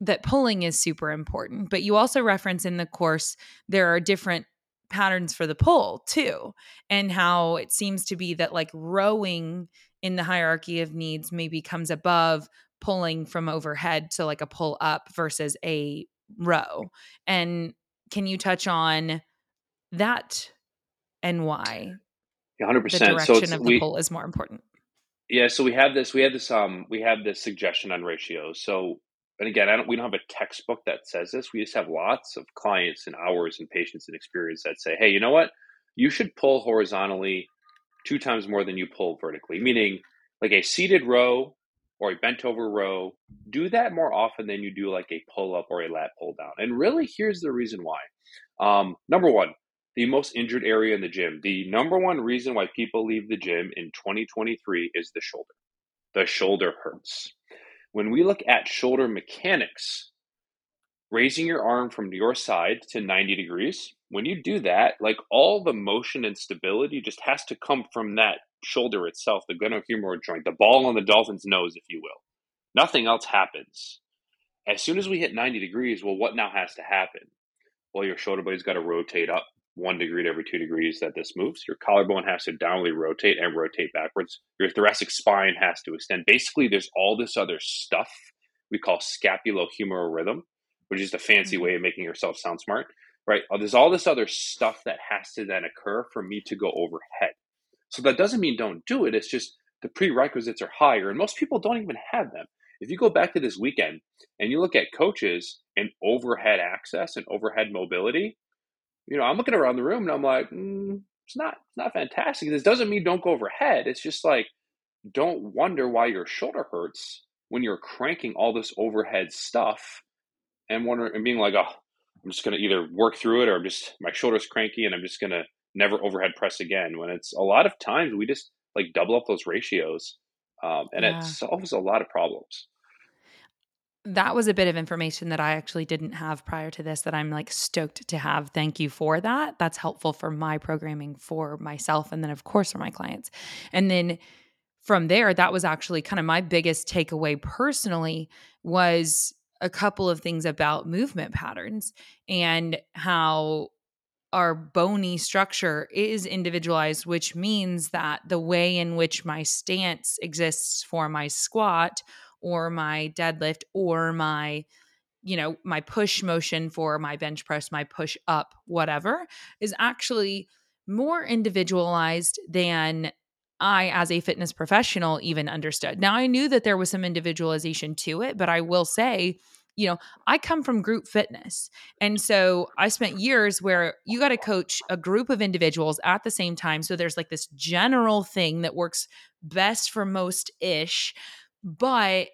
that pulling is super important, but you also reference in the course there are different patterns for the pull too, and how it seems to be that like rowing in the hierarchy of needs maybe comes above pulling from overhead to like a pull up versus a row. And can you touch on that and why? 100%. The direction so of the we, pull is more important. Yeah, so we have this. We have this. Um, we have this suggestion on ratios. So, and again, I don't. We don't have a textbook that says this. We just have lots of clients and hours and patients and experience that say, "Hey, you know what? You should pull horizontally two times more than you pull vertically." Meaning, like a seated row or a bent over row. Do that more often than you do like a pull up or a lat pull down. And really, here's the reason why. Um, number one, the most injured area in the gym. The number one reason why people leave the gym in 2023 is the shoulder. The shoulder hurts. When we look at shoulder mechanics, raising your arm from your side to 90 degrees, when you do that, like all the motion and stability just has to come from that shoulder itself, the glenohumeral joint, the ball on the dolphin's nose, if you will. Nothing else happens. As soon as we hit 90 degrees, well, what now has to happen? Well, your shoulder blade's got to rotate up one degree to every two degrees that this moves. Your collarbone has to downwardly rotate and rotate backwards. Your thoracic spine has to extend. Basically, there's all this other stuff we call scapulohumeral rhythm, which is the fancy mm-hmm. way of making yourself sound smart, right? Uh, there's all this other stuff that has to then occur for me to go overhead. So that doesn't mean don't do it. It's just the prerequisites are higher, and most people don't even have them. If you go back to this weekend and you look at coaches and overhead access and overhead mobility, you know, I'm looking around the room and I'm like, mm, it's not, it's not fantastic. This doesn't mean don't go overhead. It's just like, don't wonder why your shoulder hurts when you're cranking all this overhead stuff and wonder and being like, oh, I'm just going to either work through it or I'm just my shoulder's cranky and I'm just going to never overhead press again. When it's a lot of times we just like double up those ratios, um, and yeah. it solves a lot of problems that was a bit of information that I actually didn't have prior to this that I'm like stoked to have. Thank you for that. That's helpful for my programming for myself and then, of course, for my clients. And then from there, that was actually kind of my biggest takeaway personally was a couple of things about movement patterns and how our bony structure is individualized, which means that the way in which my stance exists for my squat or my deadlift or my you know my push motion for my bench press my push up whatever is actually more individualized than I, as a fitness professional, even understood. Now, I knew that there was some individualization to it, but I will say, you know, I come from group fitness. And so I spent years where you got to coach a group of individuals at the same time. So there's like this general thing that works best for most ish, but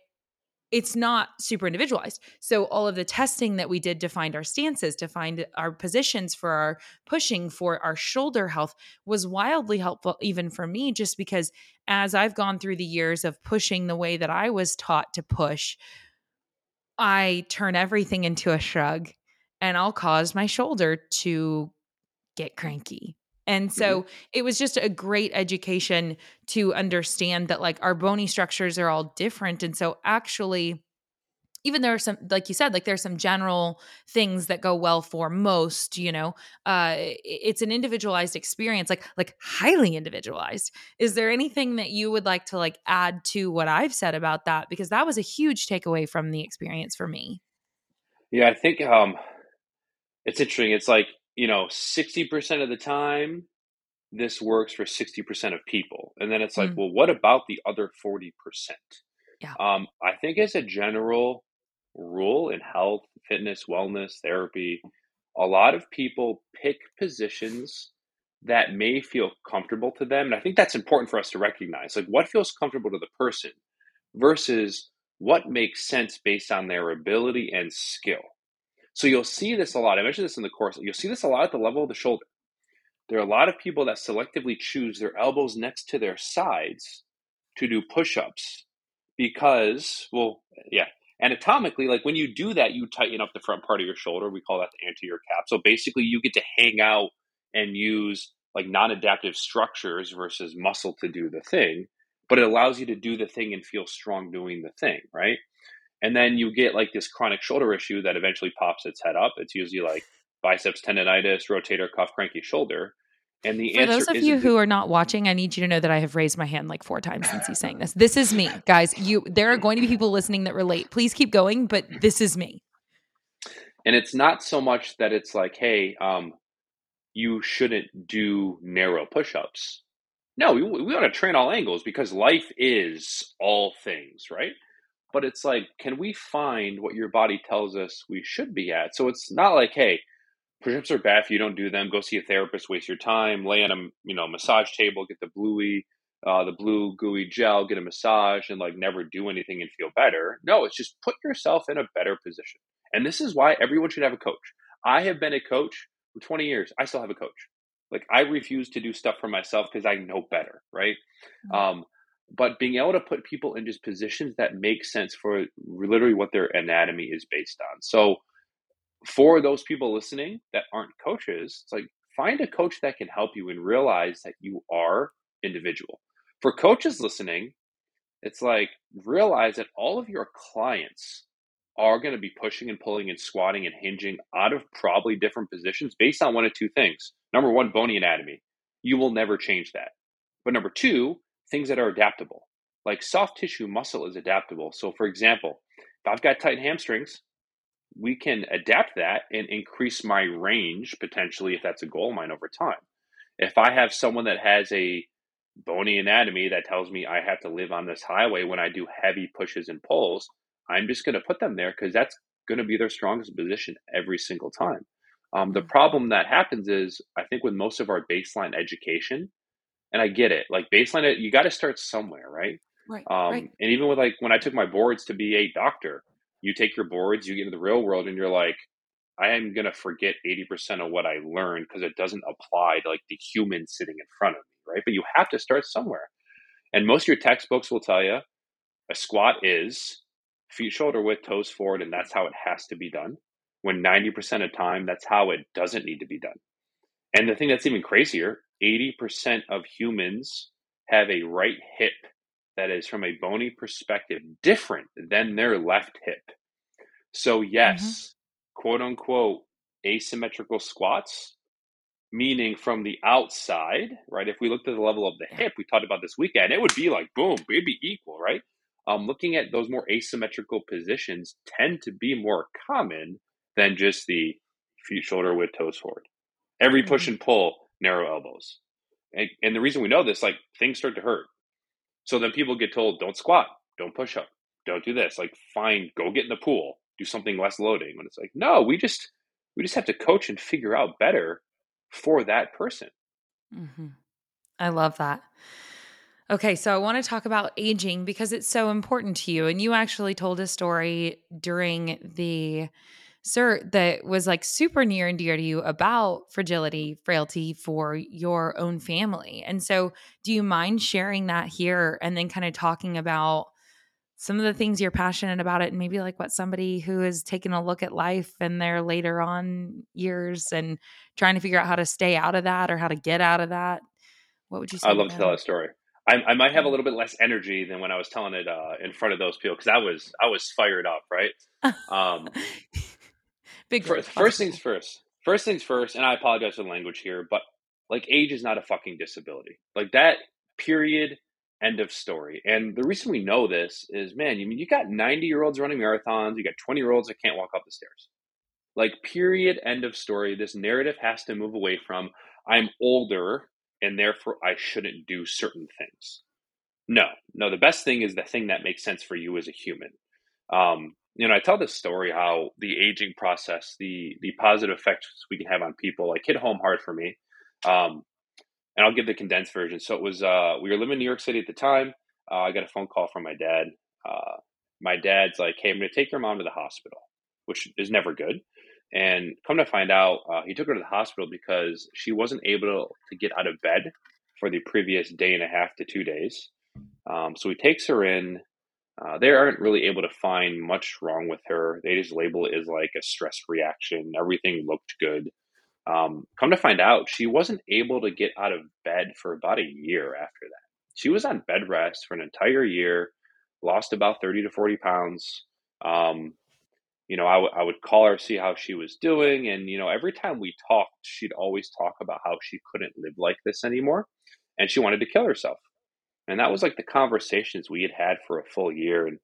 it's not super individualized. So all of the testing that we did to find our stances, to find our positions for our pushing, for our shoulder health was wildly helpful even for me just because as I've gone through the years of pushing the way that I was taught to push, I turn everything into a shrug and I'll cause my shoulder to get cranky. And so mm-hmm. it was just a great education to understand that like our bony structures are all different. And so actually, even there are some like you said like there's some general things that go well for most you know uh it's an individualized experience like like highly individualized is there anything that you would like to like add to what i've said about that because that was a huge takeaway from the experience for me yeah i think um it's interesting it's like you know, 60% of the time, this works for 60% of people. And then it's like, mm. well, what about the other 40%? Yeah. Um, I think as a general rule in health, fitness, wellness, therapy, a lot of people pick positions that may feel comfortable to them. And I think that's important for us to recognize. Like what feels comfortable to the person versus what makes sense based on their ability and skill. So you'll see this a lot. I mentioned this in the course. You'll see this a lot at the level of the shoulder. There are a lot of people that selectively choose their elbows next to their sides to do push ups because, well, yeah, anatomically, like when you do that, you tighten up the front part of your shoulder. We call that the anterior cap. So basically, you get to hang out and use like non adaptive structures versus muscle to do the thing, but it allows you to do the thing and feel strong doing the thing, right? And then you get like this chronic shoulder issue that eventually pops its head up. It's usually like biceps tendonitis, rotator cuff, cranky shoulder. And the For those of you who are not watching, I need you to know that I have raised my hand like four times since he's saying this. This is me, guys. You there are going to be people listening that relate. Please keep going, but this is me. And it's not so much that it's like, hey, um, you shouldn't do narrow push-ups. No, we, we want to train all angles because life is all things, right? But it's like can we find what your body tells us we should be at? So it's not like hey push-ups are bad if you don't do them go see a therapist waste your time lay on a you know massage table get the bluey uh, the blue gooey gel get a massage and like never do anything and feel better. No it's just put yourself in a better position. And this is why everyone should have a coach. I have been a coach for 20 years. I still have a coach. Like i refuse to do stuff for myself because i know better right? Mm-hmm. um, but being able to put people in just positions that make sense for literally what their anatomy is based on. So for those people listening that aren't coaches, it's like find a coach that can help you and realize that you are individual. For coaches listening, it's like realize that all of your clients are going to be pushing and pulling and squatting and hinging out of probably different positions based on one of two things. Number one, bony anatomy. You will never change that. But number two, things that are adaptable. Like soft tissue muscle is adaptable. So, for example, if I've got tight hamstrings, we can adapt that and increase my range potentially if that's a goal of mine over time. If I have someone that has a bony anatomy that tells me I have to live on this highway when I do heavy pushes and pulls, I'm just going to put them there because that's going to be their strongest position every single time. Um, the mm-hmm. problem that happens is, I think, with most of our baseline education, and I get it. Like baseline, you got to start somewhere, right? Right, um, right. And even with like when I took my boards to be a doctor, you take your boards, you get into the real world, and you're like, I am gonna forget eighty percent of what I learned because it doesn't apply to like the human sitting in front of me, right? But you have to start somewhere. And most of your textbooks will tell you a squat is feet shoulder width, toes forward, and that's how it has to be done. When 90% of time, that's how it doesn't need to be done. And the thing that's even crazier 80% of humans have a right hip that is, from a bony perspective, different than their left hip. So, yes, mm-hmm. quote unquote, asymmetrical squats, meaning from the outside, right? If we looked at the level of the hip, we talked about this weekend, it would be like, boom, it'd be equal, right? Um, looking at those more asymmetrical positions tend to be more common than just the feet shoulder width toes forward. Every push mm-hmm. and pull narrow elbows. And, and the reason we know this, like things start to hurt. So then people get told, don't squat, don't push up, don't do this. Like, fine, go get in the pool. do something less loading. When it's like, no, we just we just have to coach and figure out better for that person. Mm-hmm. I love that. Okay, so I want to talk about aging because it's so important to you. And you actually told a story during the cert that was like super near and dear to you about fragility, frailty for your own family. And so, do you mind sharing that here and then kind of talking about some of the things you're passionate about it and maybe like what somebody who is taking a look at life in their later on years and trying to figure out how to stay out of that or how to get out of that? What would you say? I'd love to tell a story. I, I, might have a little bit less energy than when I was telling it uh, in front of those people because I was I was fired up, right? [laughs] Um, Big first, first things first. First things first, and I apologize for the language here, but like age is not a fucking disability. Like that. Period. End of story. And the reason we know this is, man, you mean you got ninety year olds running marathons, you got twenty year olds that can't walk up the stairs. Like period. End of story. This narrative has to move away from I'm older and therefore I shouldn't do certain things. No, no, the best thing is the thing that makes sense for you as a human. Um, you know, I tell this story how the aging process, the the positive effects we can have on people, like hit home hard for me. Um, and I'll give the condensed version. So it was uh, we were living in New York City at the time. Uh, I got a phone call from my dad. Uh, my dad's like, "Hey, I'm going to take your mom to the hospital," which is never good. And come to find out, uh, he took her to the hospital because she wasn't able to get out of bed for the previous day and a half to two days. Um, so he takes her in. Uh, they aren't really able to find much wrong with her. They just label it as like a stress reaction. Everything looked good. Um, come to find out, she wasn't able to get out of bed for about a year after that. She was on bed rest for an entire year, lost about 30 to 40 pounds. Um, you know, I, w- I would call her, see how she was doing. And, you know, every time we talked, she'd always talk about how she couldn't live like this anymore and she wanted to kill herself. And that was like the conversations we had had for a full year. And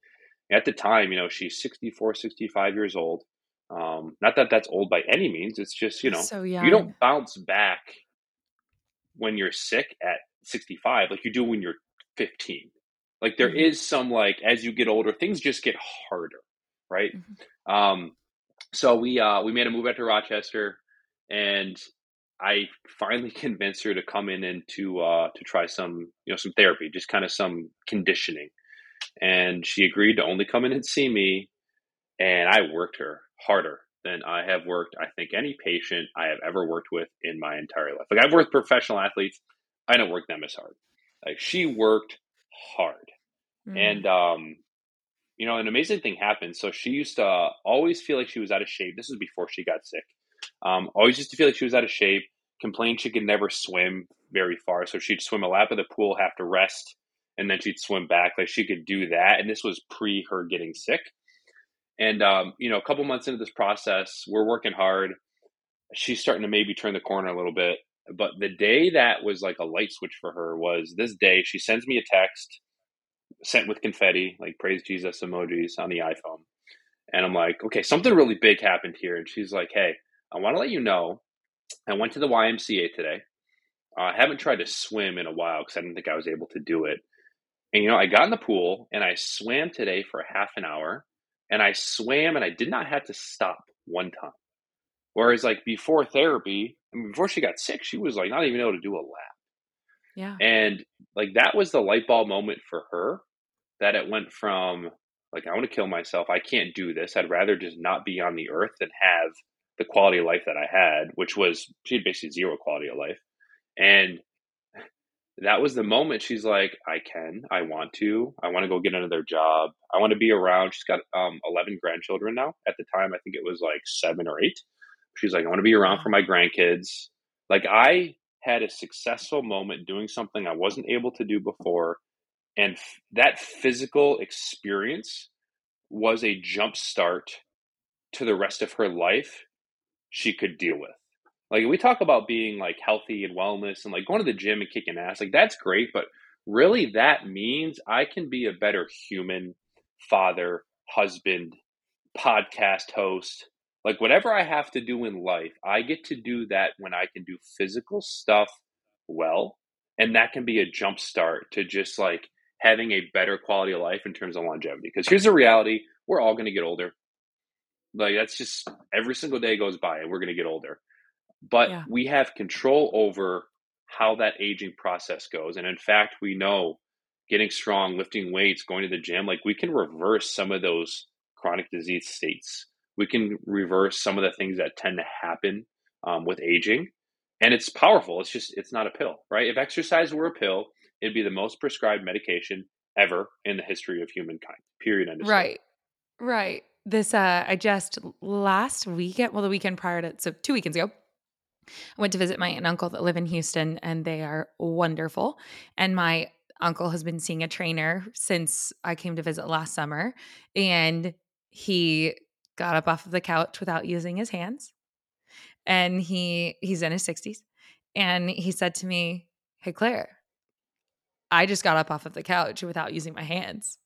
at the time, you know, she's 64, 65 years old. Um, not that that's old by any means. It's just, you know, so you don't bounce back when you're sick at 65 like you do when you're 15. Like there mm-hmm. is some like as you get older, things just get harder, right? Mm-hmm. Um, so we uh, we made a move out to Rochester, and I finally [laughs] convinced her to come in and to uh, to try some you know some therapy, just kind of some conditioning, and she agreed to only come in and see me, and I worked her harder than I have worked I think any patient I have ever worked with in my entire life. Like I've worked professional athletes, I don't work them as hard. Like she worked hard, mm. and um, you know, an amazing thing happened. So she used to always feel like she was out of shape. This was before she got sick. Um, always used to feel like she was out of shape complained she could never swim very far. So she'd swim a lap of the pool, have to rest, and then she'd swim back. Like she could do that. And this was pre her getting sick. And, um, you know, a couple months into this process, we're working hard. She's starting to maybe turn the corner a little bit. But the day that was like a light switch for her was this day. She sends me a text sent with confetti, like praise Jesus emojis on the iPhone. And I'm like, okay, something really big happened here. And she's like, hey, I want to let you know I went to the YMCA today. Uh, I haven't tried to swim in a while because I didn't think I was able to do it. And you know, I got in the pool and I swam today for half an hour, and I swam and I did not have to stop one time. Whereas, like before therapy, I mean, before she got sick, she was like not even able to do a lap. Yeah. And like that was the light bulb moment for her that it went from like, I want to kill myself. I can't do this. I'd rather just not be on the earth than have the quality of life that I had, which was she had basically zero quality of life. And that was the moment she's like, I can, I want to, I want to go get another job. I want to be around. She's got um, 11 grandchildren now. At the time, I think it was like seven or eight. She's like, I want to be around for my grandkids. Like, I had a successful moment doing something I wasn't able to do before. And f- that physical experience was a jump start to the rest of her life she could deal with. Like we talk about being like healthy and wellness and like going to the gym and kicking ass, like that's great, but really that means I can be a better human, father, husband, podcast host, like whatever I have to do in life, I get to do that when I can do physical stuff well. And that can be a jump start to just like having a better quality of life in terms of longevity. Because here's the reality we're all going to get older. Like that's just every single day goes by and we're going to get older. But Yeah. we have control over how that aging process goes. And in fact, we know getting strong, lifting weights, going to the gym, like we can reverse some of those chronic disease states. We can reverse some of the things that tend to happen um, with aging. And it's powerful. It's just, it's not a pill, right? If exercise were a pill, it'd be the most prescribed medication ever in the history of humankind, period. End of story. Right. Right. This uh I just last weekend, well the weekend prior to so two weekends ago, I went to visit my aunt and uncle that live in Houston and they are wonderful. And my uncle has been seeing a trainer since I came to visit last summer and he got up off of the couch without using his hands. And he he's in his 60s and he said to me, "Hey Claire, I just got up off of the couch without using my hands."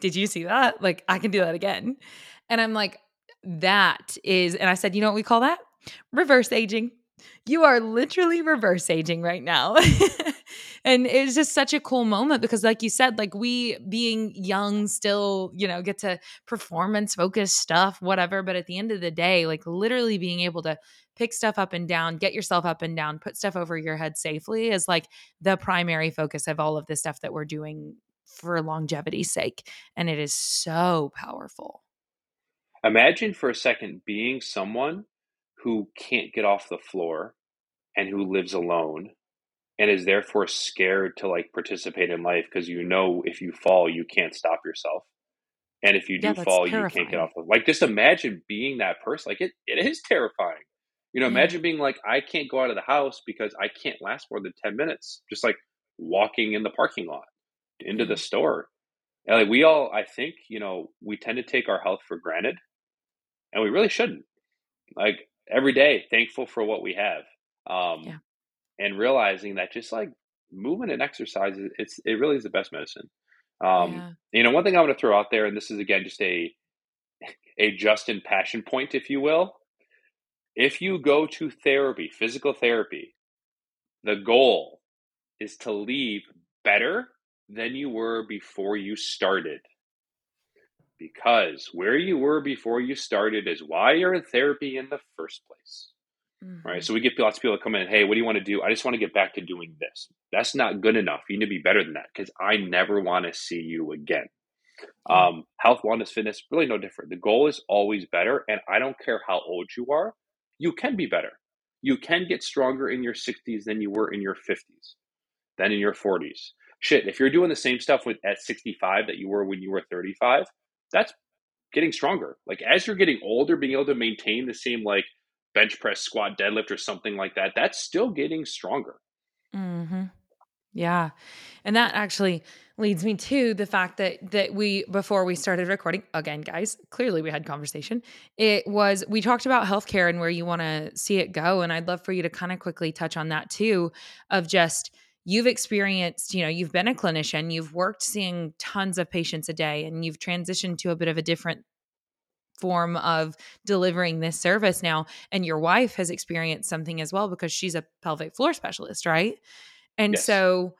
Did you see that? Like, I can do that again. And I'm like, that is, and I said, you know what we call that? Reverse aging. You are literally reverse aging right now. [laughs] and it's just such a cool moment because, like you said, like we being young still, you know, get to performance focused stuff, whatever. But at the end of the day, like literally being able to pick stuff up and down, get yourself up and down, put stuff over your head safely is like the primary focus of all of this stuff that we're doing for longevity's sake. And it is so powerful. Imagine for a second being someone who can't get off the floor and who lives alone and is therefore scared to like participate in life because you know if you fall you can't stop yourself and if you do Yeah, fall you can't get off the like just imagine being that person like it, it is terrifying you know Yeah. imagine being like i can't go out of the house because i can't last more than 10 minutes just like walking in the parking lot into the store and like we all i think you know we tend to take our health for granted and we really shouldn't like every day thankful for what we have um Yeah. and realizing that just like movement and exercise is- it's it really is the best medicine um yeah. you know one thing I want to throw out there and this is again just a a justin passion point if you will if you go to therapy physical therapy the goal is to leave better than you were before you started because where you were before you started is why you're in therapy in the first place right? Mhm. So we get lots of people that come in and, hey, what do you want to do? I just want to get back to doing this. That's not good enough. You need to be better than that because I never want to see you again. Yeah. Um, health, wellness, fitness, really no different. The goal is always better. And I don't care how old you are, you can be better. You can get stronger in your 60s than you were in your 50s, than in your 40s. Shit, if you're doing the same stuff with at 65 that you were when you were 35, that's getting stronger. Like as you're getting older, being able to maintain the same like bench press, squat, deadlift, or something like that, that's still getting stronger. Mm-hmm. Yeah. And that actually leads me to the fact that that we before we started recording again guys, clearly we had conversation. It was we talked about healthcare and where you want to see it go and I'd love for you to kind of quickly touch on that too of just you've experienced, you know, you've been a clinician, you've worked seeing tons of patients a day and you've transitioned to a bit of a different form of delivering this service now and your wife has experienced something as well because she's a pelvic floor specialist, right? And Yes. so,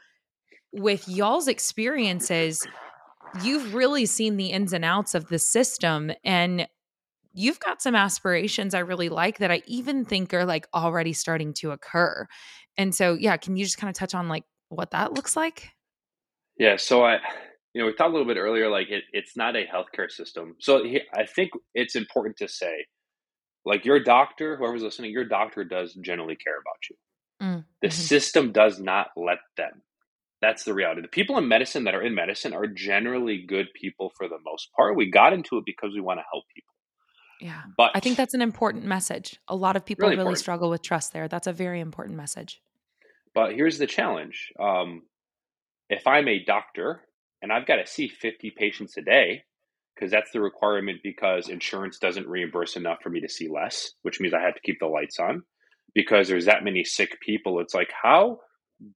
with y'all's experiences, you've really seen the ins and outs of the system. And you've got some aspirations I really like that I even think are like already starting to occur. And so, yeah, can you just kind of touch on like what that looks like? Yeah. So I, you know, we talked a little bit earlier, like it, it's not a healthcare system. So he, I think it's important to say, like your doctor, whoever's listening, your doctor does generally care about you. Mm, The mhm. system does not let them. That's the reality. The people in medicine that are in medicine are generally good people for the most part. We got into it because we want to help people. Yeah. But I think that's an important message. A lot of people Really really, struggle with trust there. That's a very important message. But here's the challenge. Um, if I'm a doctor and I've got to see 50 patients a day, because that's the requirement because insurance doesn't reimburse enough for me to see less, which means I have to keep the lights on because there's that many sick people. It's like, how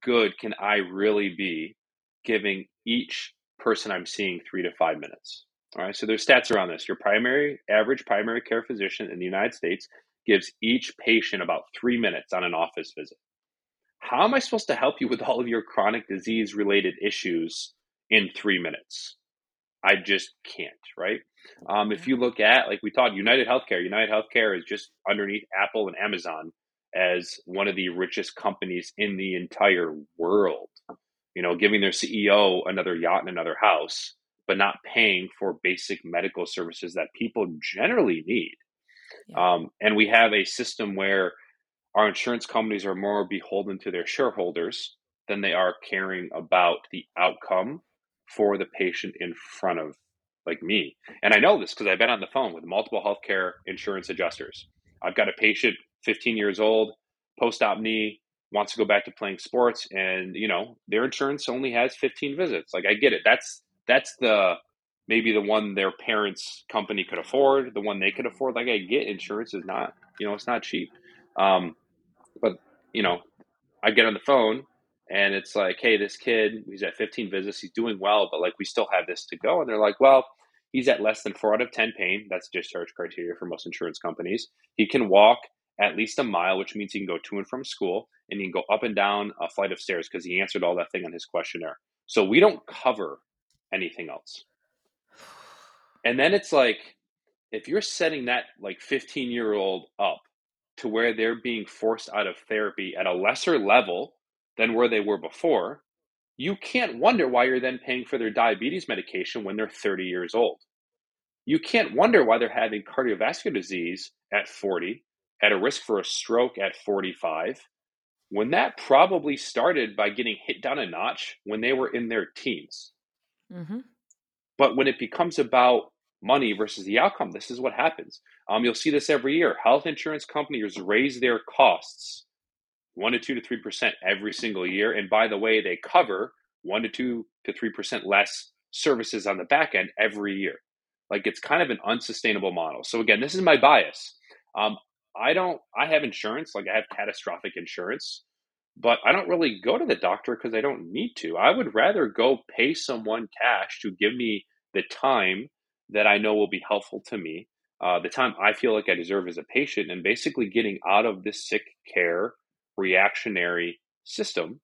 good can I really be giving each person I'm seeing three to five minutes? All right. So there's stats around this. Your primary, average primary care physician in the United States gives each patient about three minutes on an office visit. How am I supposed to help you with all of your chronic disease related issues in three minutes? I just can't, right? Um, if you look at, like we talked, United Healthcare, United Healthcare is just underneath Apple and Amazon as one of the richest companies in the entire world. You know, giving their CEO another yacht and another house, but not paying for basic medical services that people generally need. Yeah. Um, and we have a system where our insurance companies are more beholden to their shareholders than they are caring about the outcome for the patient in front of like me. And I know this because I've been on the phone with multiple healthcare insurance adjusters. I've got a patient, 15 years old, post-op knee, wants to go back to playing sports, and you know their insurance only has 15 visits. Like I get it. That's that's the maybe the one their parents' company could afford, the one they could afford. Like I get insurance is not you know it's not cheap, um, but you know I get on the phone and it's like, hey, this kid, he's at 15 visits, he's doing well, but like we still have this to go. And they're like, well, he's at less than four out of 10 pain. That's discharge criteria for most insurance companies. He can walk at least a mile, which means he can go to and from school, and he can go up and down a flight of stairs because he answered all that thing on his questionnaire. So we don't cover anything else. And then it's like, if you're setting that like 15 year old up to where they're being forced out of therapy at a lesser level than where they were before, you can't wonder why you're then paying for their diabetes medication when they're 30 years old. You can't wonder why they're having cardiovascular disease at 40, at a risk for a stroke at 45, when that probably started by getting hit down a notch when they were in their teens. Mm-hmm. But when it becomes about money versus the outcome, this is what happens. Um, you'll see this every year. Health insurance companies raise their costs one to two to three percent every single year. And by the way, they cover one to two to three percent less services on the back end every year. Like it's kind of an unsustainable model. So again, this is my bias. Um, I don't. I have insurance. Like I have catastrophic insurance, but I don't really go to the doctor because I don't need to. I would rather go pay someone cash to give me the time that I know will be helpful to me, uh, the time I feel like I deserve as a patient, and basically getting out of this sick care reactionary system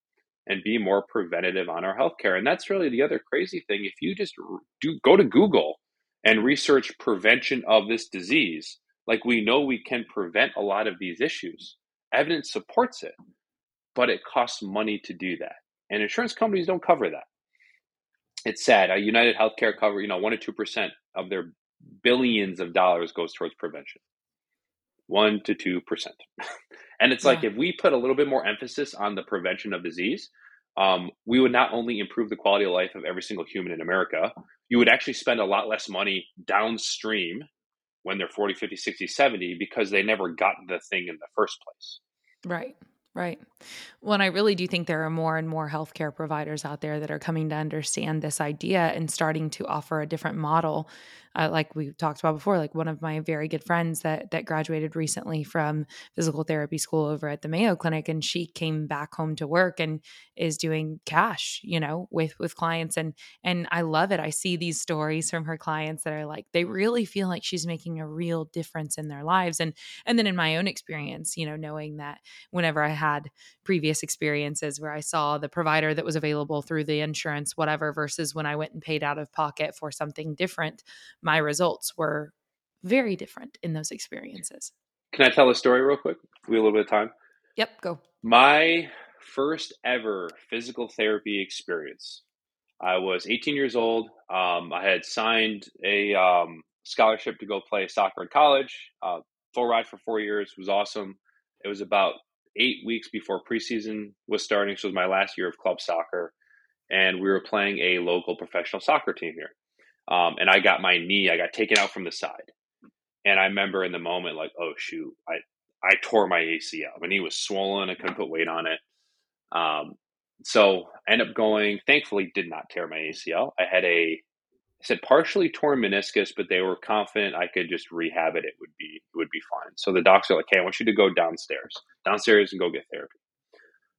and be more preventative on our healthcare. And that's really the other crazy thing. If you just do go to Google and research prevention of this disease, like we know we can prevent a lot of these issues. Evidence supports it, but it costs money to do that. And insurance companies don't cover that. It's sad. A United Healthcare cover, you know, one or two percent of their billions of dollars goes towards prevention. One to two percent. [laughs] And it's yeah. like if we put a little bit more emphasis on the prevention of disease, um, we would not only improve the quality of life of every single human in America, you would actually spend a lot less money downstream when they're 40, 50, 60, 70 because they never got the thing in the first place. Right. Right. Well, and I really do think there are more and more healthcare providers out there that are coming to understand this idea and starting to offer a different model uh, like we talked about before, like one of my very good friends that that graduated recently from physical therapy school over at the Mayo Clinic, and she came back home to work and is doing cash, you know, with with clients, and and I love it. I see these stories from her clients that are like they really feel like she's making a real difference in their lives, and and then in my own experience, you know, knowing that whenever I had previous experiences where I saw the provider that was available through the insurance, whatever, versus when I went and paid out of pocket for something different my results were very different in those experiences. Can I tell a story real quick? We have a little bit of time. Yep, go. My first ever physical therapy experience. I was 18 years old. Um, I had signed a um, scholarship to go play soccer in college. Uh, full ride for four years was awesome. It was about eight weeks before preseason was starting, so it was my last year of club soccer, and we were playing a local professional soccer team here. Um, and I got my knee, I got taken out from the side. And I remember in the moment, like, oh shoot, I, I tore my ACL. My knee was swollen. I couldn't put weight on it. Um, so I ended up going, thankfully did not tear my ACL. I had a, I said partially torn meniscus, but they were confident I could just rehab it. It would be, it would be fine. So the docs are like, Hey, I want you to go downstairs, downstairs and go get therapy.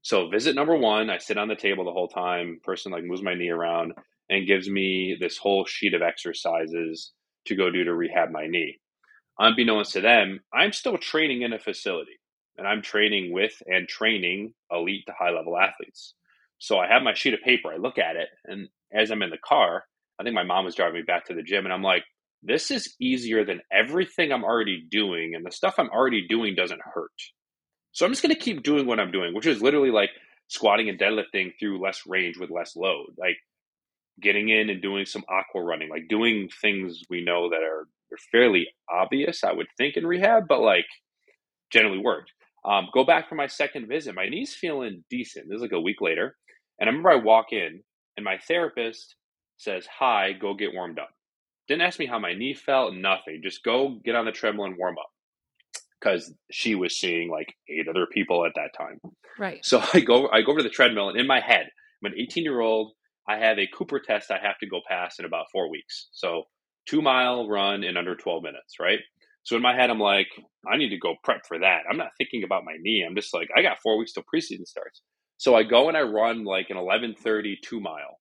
So visit number one, I sit on the table the whole time. Person like moves my knee around and gives me this whole sheet of exercises to go do to rehab my knee. Unbeknownst to them, I'm still training in a facility and I'm training with and training elite to high level athletes. So I have my sheet of paper, I look at it, and as I'm in the car, I think my mom was driving me back to the gym, and I'm like, this is easier than everything I'm already doing, and the stuff I'm already doing doesn't hurt. So I'm just going to keep doing what I'm doing, which is literally like squatting and deadlifting through less range with less load, like getting in and doing some aqua running, like doing things we know that are, are fairly obvious, I would think, in rehab, but like generally worked. Um, go back for my second visit. My knee's feeling decent. This is like a week later. And I remember I walk in and my therapist says, Hi, go get warmed up. Didn't ask me how my knee felt, nothing. Just go get on the treadmill and warm up. Because she was seeing like eight other people at that time. Right. So [laughs] I go I go over to the treadmill and in my head, I'm an 18 year old. I have a Cooper test I have to go pass in about four weeks. So two mile run in under 12 minutes, right? So in my head, I'm like, I need to go prep for that. I'm not thinking about my knee. I'm just like, I got four weeks till preseason starts. So I go and I run like an 11:30 two mile,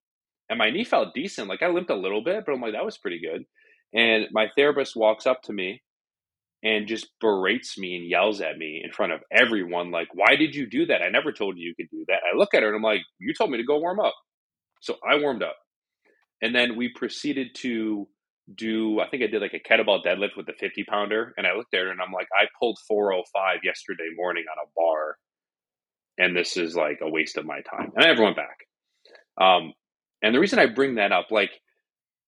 and my knee felt decent. Like I limped a little bit, but I'm like, that was pretty good. And my therapist walks up to me and just berates me and yells at me in front of everyone, like, why did you do that? I never told you you could do that. I look at her and I'm like, you told me to go warm up. So I warmed up. And then we proceeded to do I think I did like a kettlebell deadlift with the 50 pounder and I looked it and I'm like I pulled 405 yesterday morning on a bar and this is like a waste of my time. And I never went back. Um, and the reason I bring that up like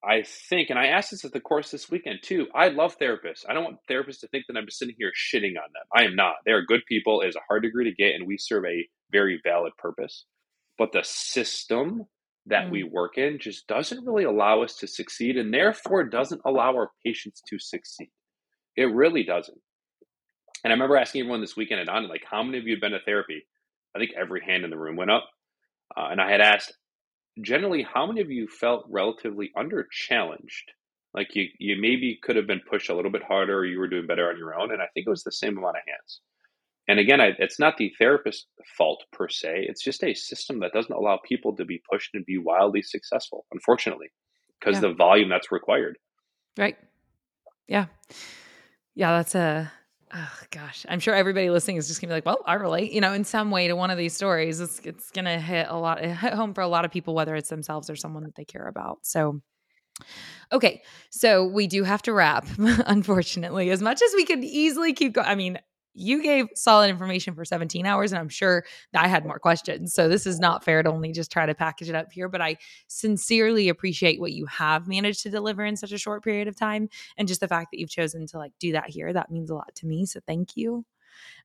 I think and I asked this at the course this weekend too I love therapists. I don't want therapists to think that I'm just sitting here shitting on them. I am not. They are good people. It is a hard degree to get and we serve a very valid purpose. But the system that mm. we work in just doesn't really allow us to succeed and therefore doesn't allow our patients to succeed. It really doesn't. And I remember asking everyone this weekend at Onnit, like, how many of you have been to therapy? I think every hand in the room went up. Uh, and I had asked, generally, how many of you felt relatively under challenged? Like you, you maybe could have been pushed a little bit harder or you were doing better on your own. And I think it was the same amount of hands and again, I, it's not the therapist's fault per se. It's just a system that doesn't allow people to be pushed and be wildly successful, unfortunately, because yeah. the volume that's required. Right. Yeah. Yeah. That's a, oh gosh, I'm sure everybody listening is just gonna be like, well, I relate, you know, in some way to one of these stories. It's, it's gonna hit a lot, hit home for a lot of people, whether it's themselves or someone that they care about. So, Okay, so we do have to wrap, [laughs] unfortunately. As much as we could easily keep going, I mean, you gave solid information for 17 hours and i'm sure i had more questions so this is not fair to only just try to package it up here but i sincerely appreciate what you have managed to deliver in such a short period of time and just the fact that you've chosen to like do that here that means a lot to me so thank you.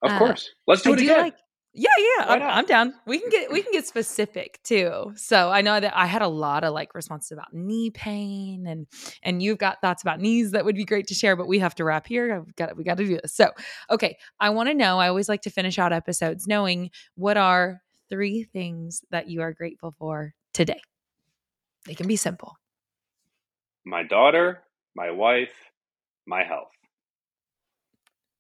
Of uh, course. Let's do I it again. like, yeah, yeah, I'm, I'm, down. We can get we can get specific too. So I know that I had a lot of like responses about knee pain, and and you've got thoughts about knees that would be great to share. But we have to wrap here. I've got we got to do this. So okay, I want to know. I always like to finish out episodes knowing what are three things that you are grateful for today. They can be simple. My daughter, my wife, my health.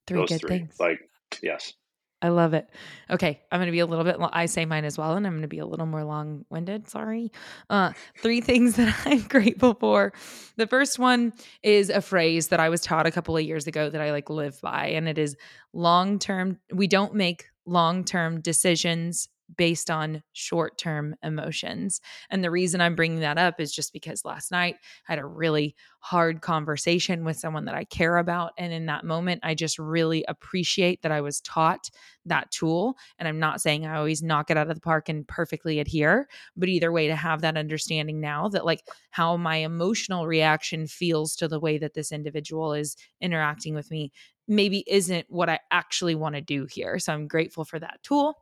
Three Those good three. things. Like yes. I love it. Okay, I'm going to be a little bit. I say mine as well, and I'm going to be a little more long winded. Sorry. Uh, three [laughs] things that [laughs] I'm grateful for. The first one is a phrase that I was taught a couple of years ago that I like live by, and it is long term. We don't make long term decisions based on short term emotions. And the reason I'm bringing that up is just because last night I had a really hard conversation with someone that I care about. And in that moment, I just really appreciate that I was taught that tool. And I'm not saying I always knock it out of the park and perfectly adhere, but either way, to have that understanding now that like how my emotional reaction feels to the way that this individual is interacting with me maybe isn't what I actually want to do here. So I'm grateful for that tool.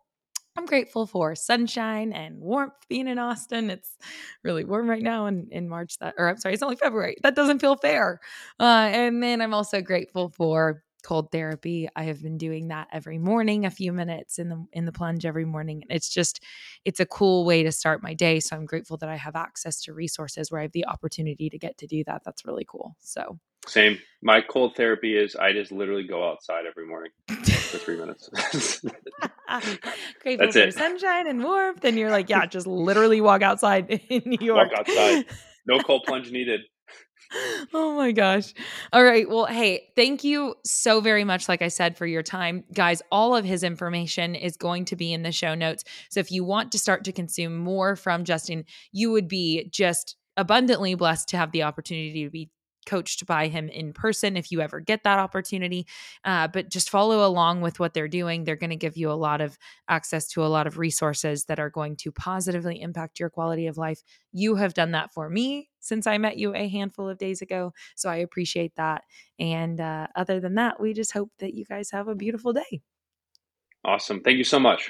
I'm grateful for sunshine and warmth being in Austin. It's really warm right now in, in March that or I'm sorry, it's only February. That doesn't feel fair. Uh, and then I'm also grateful for cold therapy. I have been doing that every morning, a few minutes in the in the plunge every morning. It's just it's a cool way to start my day. So I'm grateful that I have access to resources where I have the opportunity to get to do that. That's really cool. So same. My cold therapy is I just literally go outside every morning for three minutes. [laughs] Grateful That's for it. sunshine and warmth. And you're like, yeah, just literally walk outside [laughs] in New York. Walk outside. No [laughs] cold plunge needed. Oh my gosh. All right. Well, hey, thank you so very much, like I said, for your time. Guys, all of his information is going to be in the show notes. So if you want to start to consume more from Justin, you would be just abundantly blessed to have the opportunity to be coached by him in person if you ever get that opportunity. Uh, but just follow along with what they're doing. They're going to give you a lot of access to a lot of resources that are going to positively impact your quality of life. You have done that for me since I met you a handful of days ago. So I appreciate that. And uh, other than that, we just hope that you guys have a beautiful day. Awesome. Thank you so much.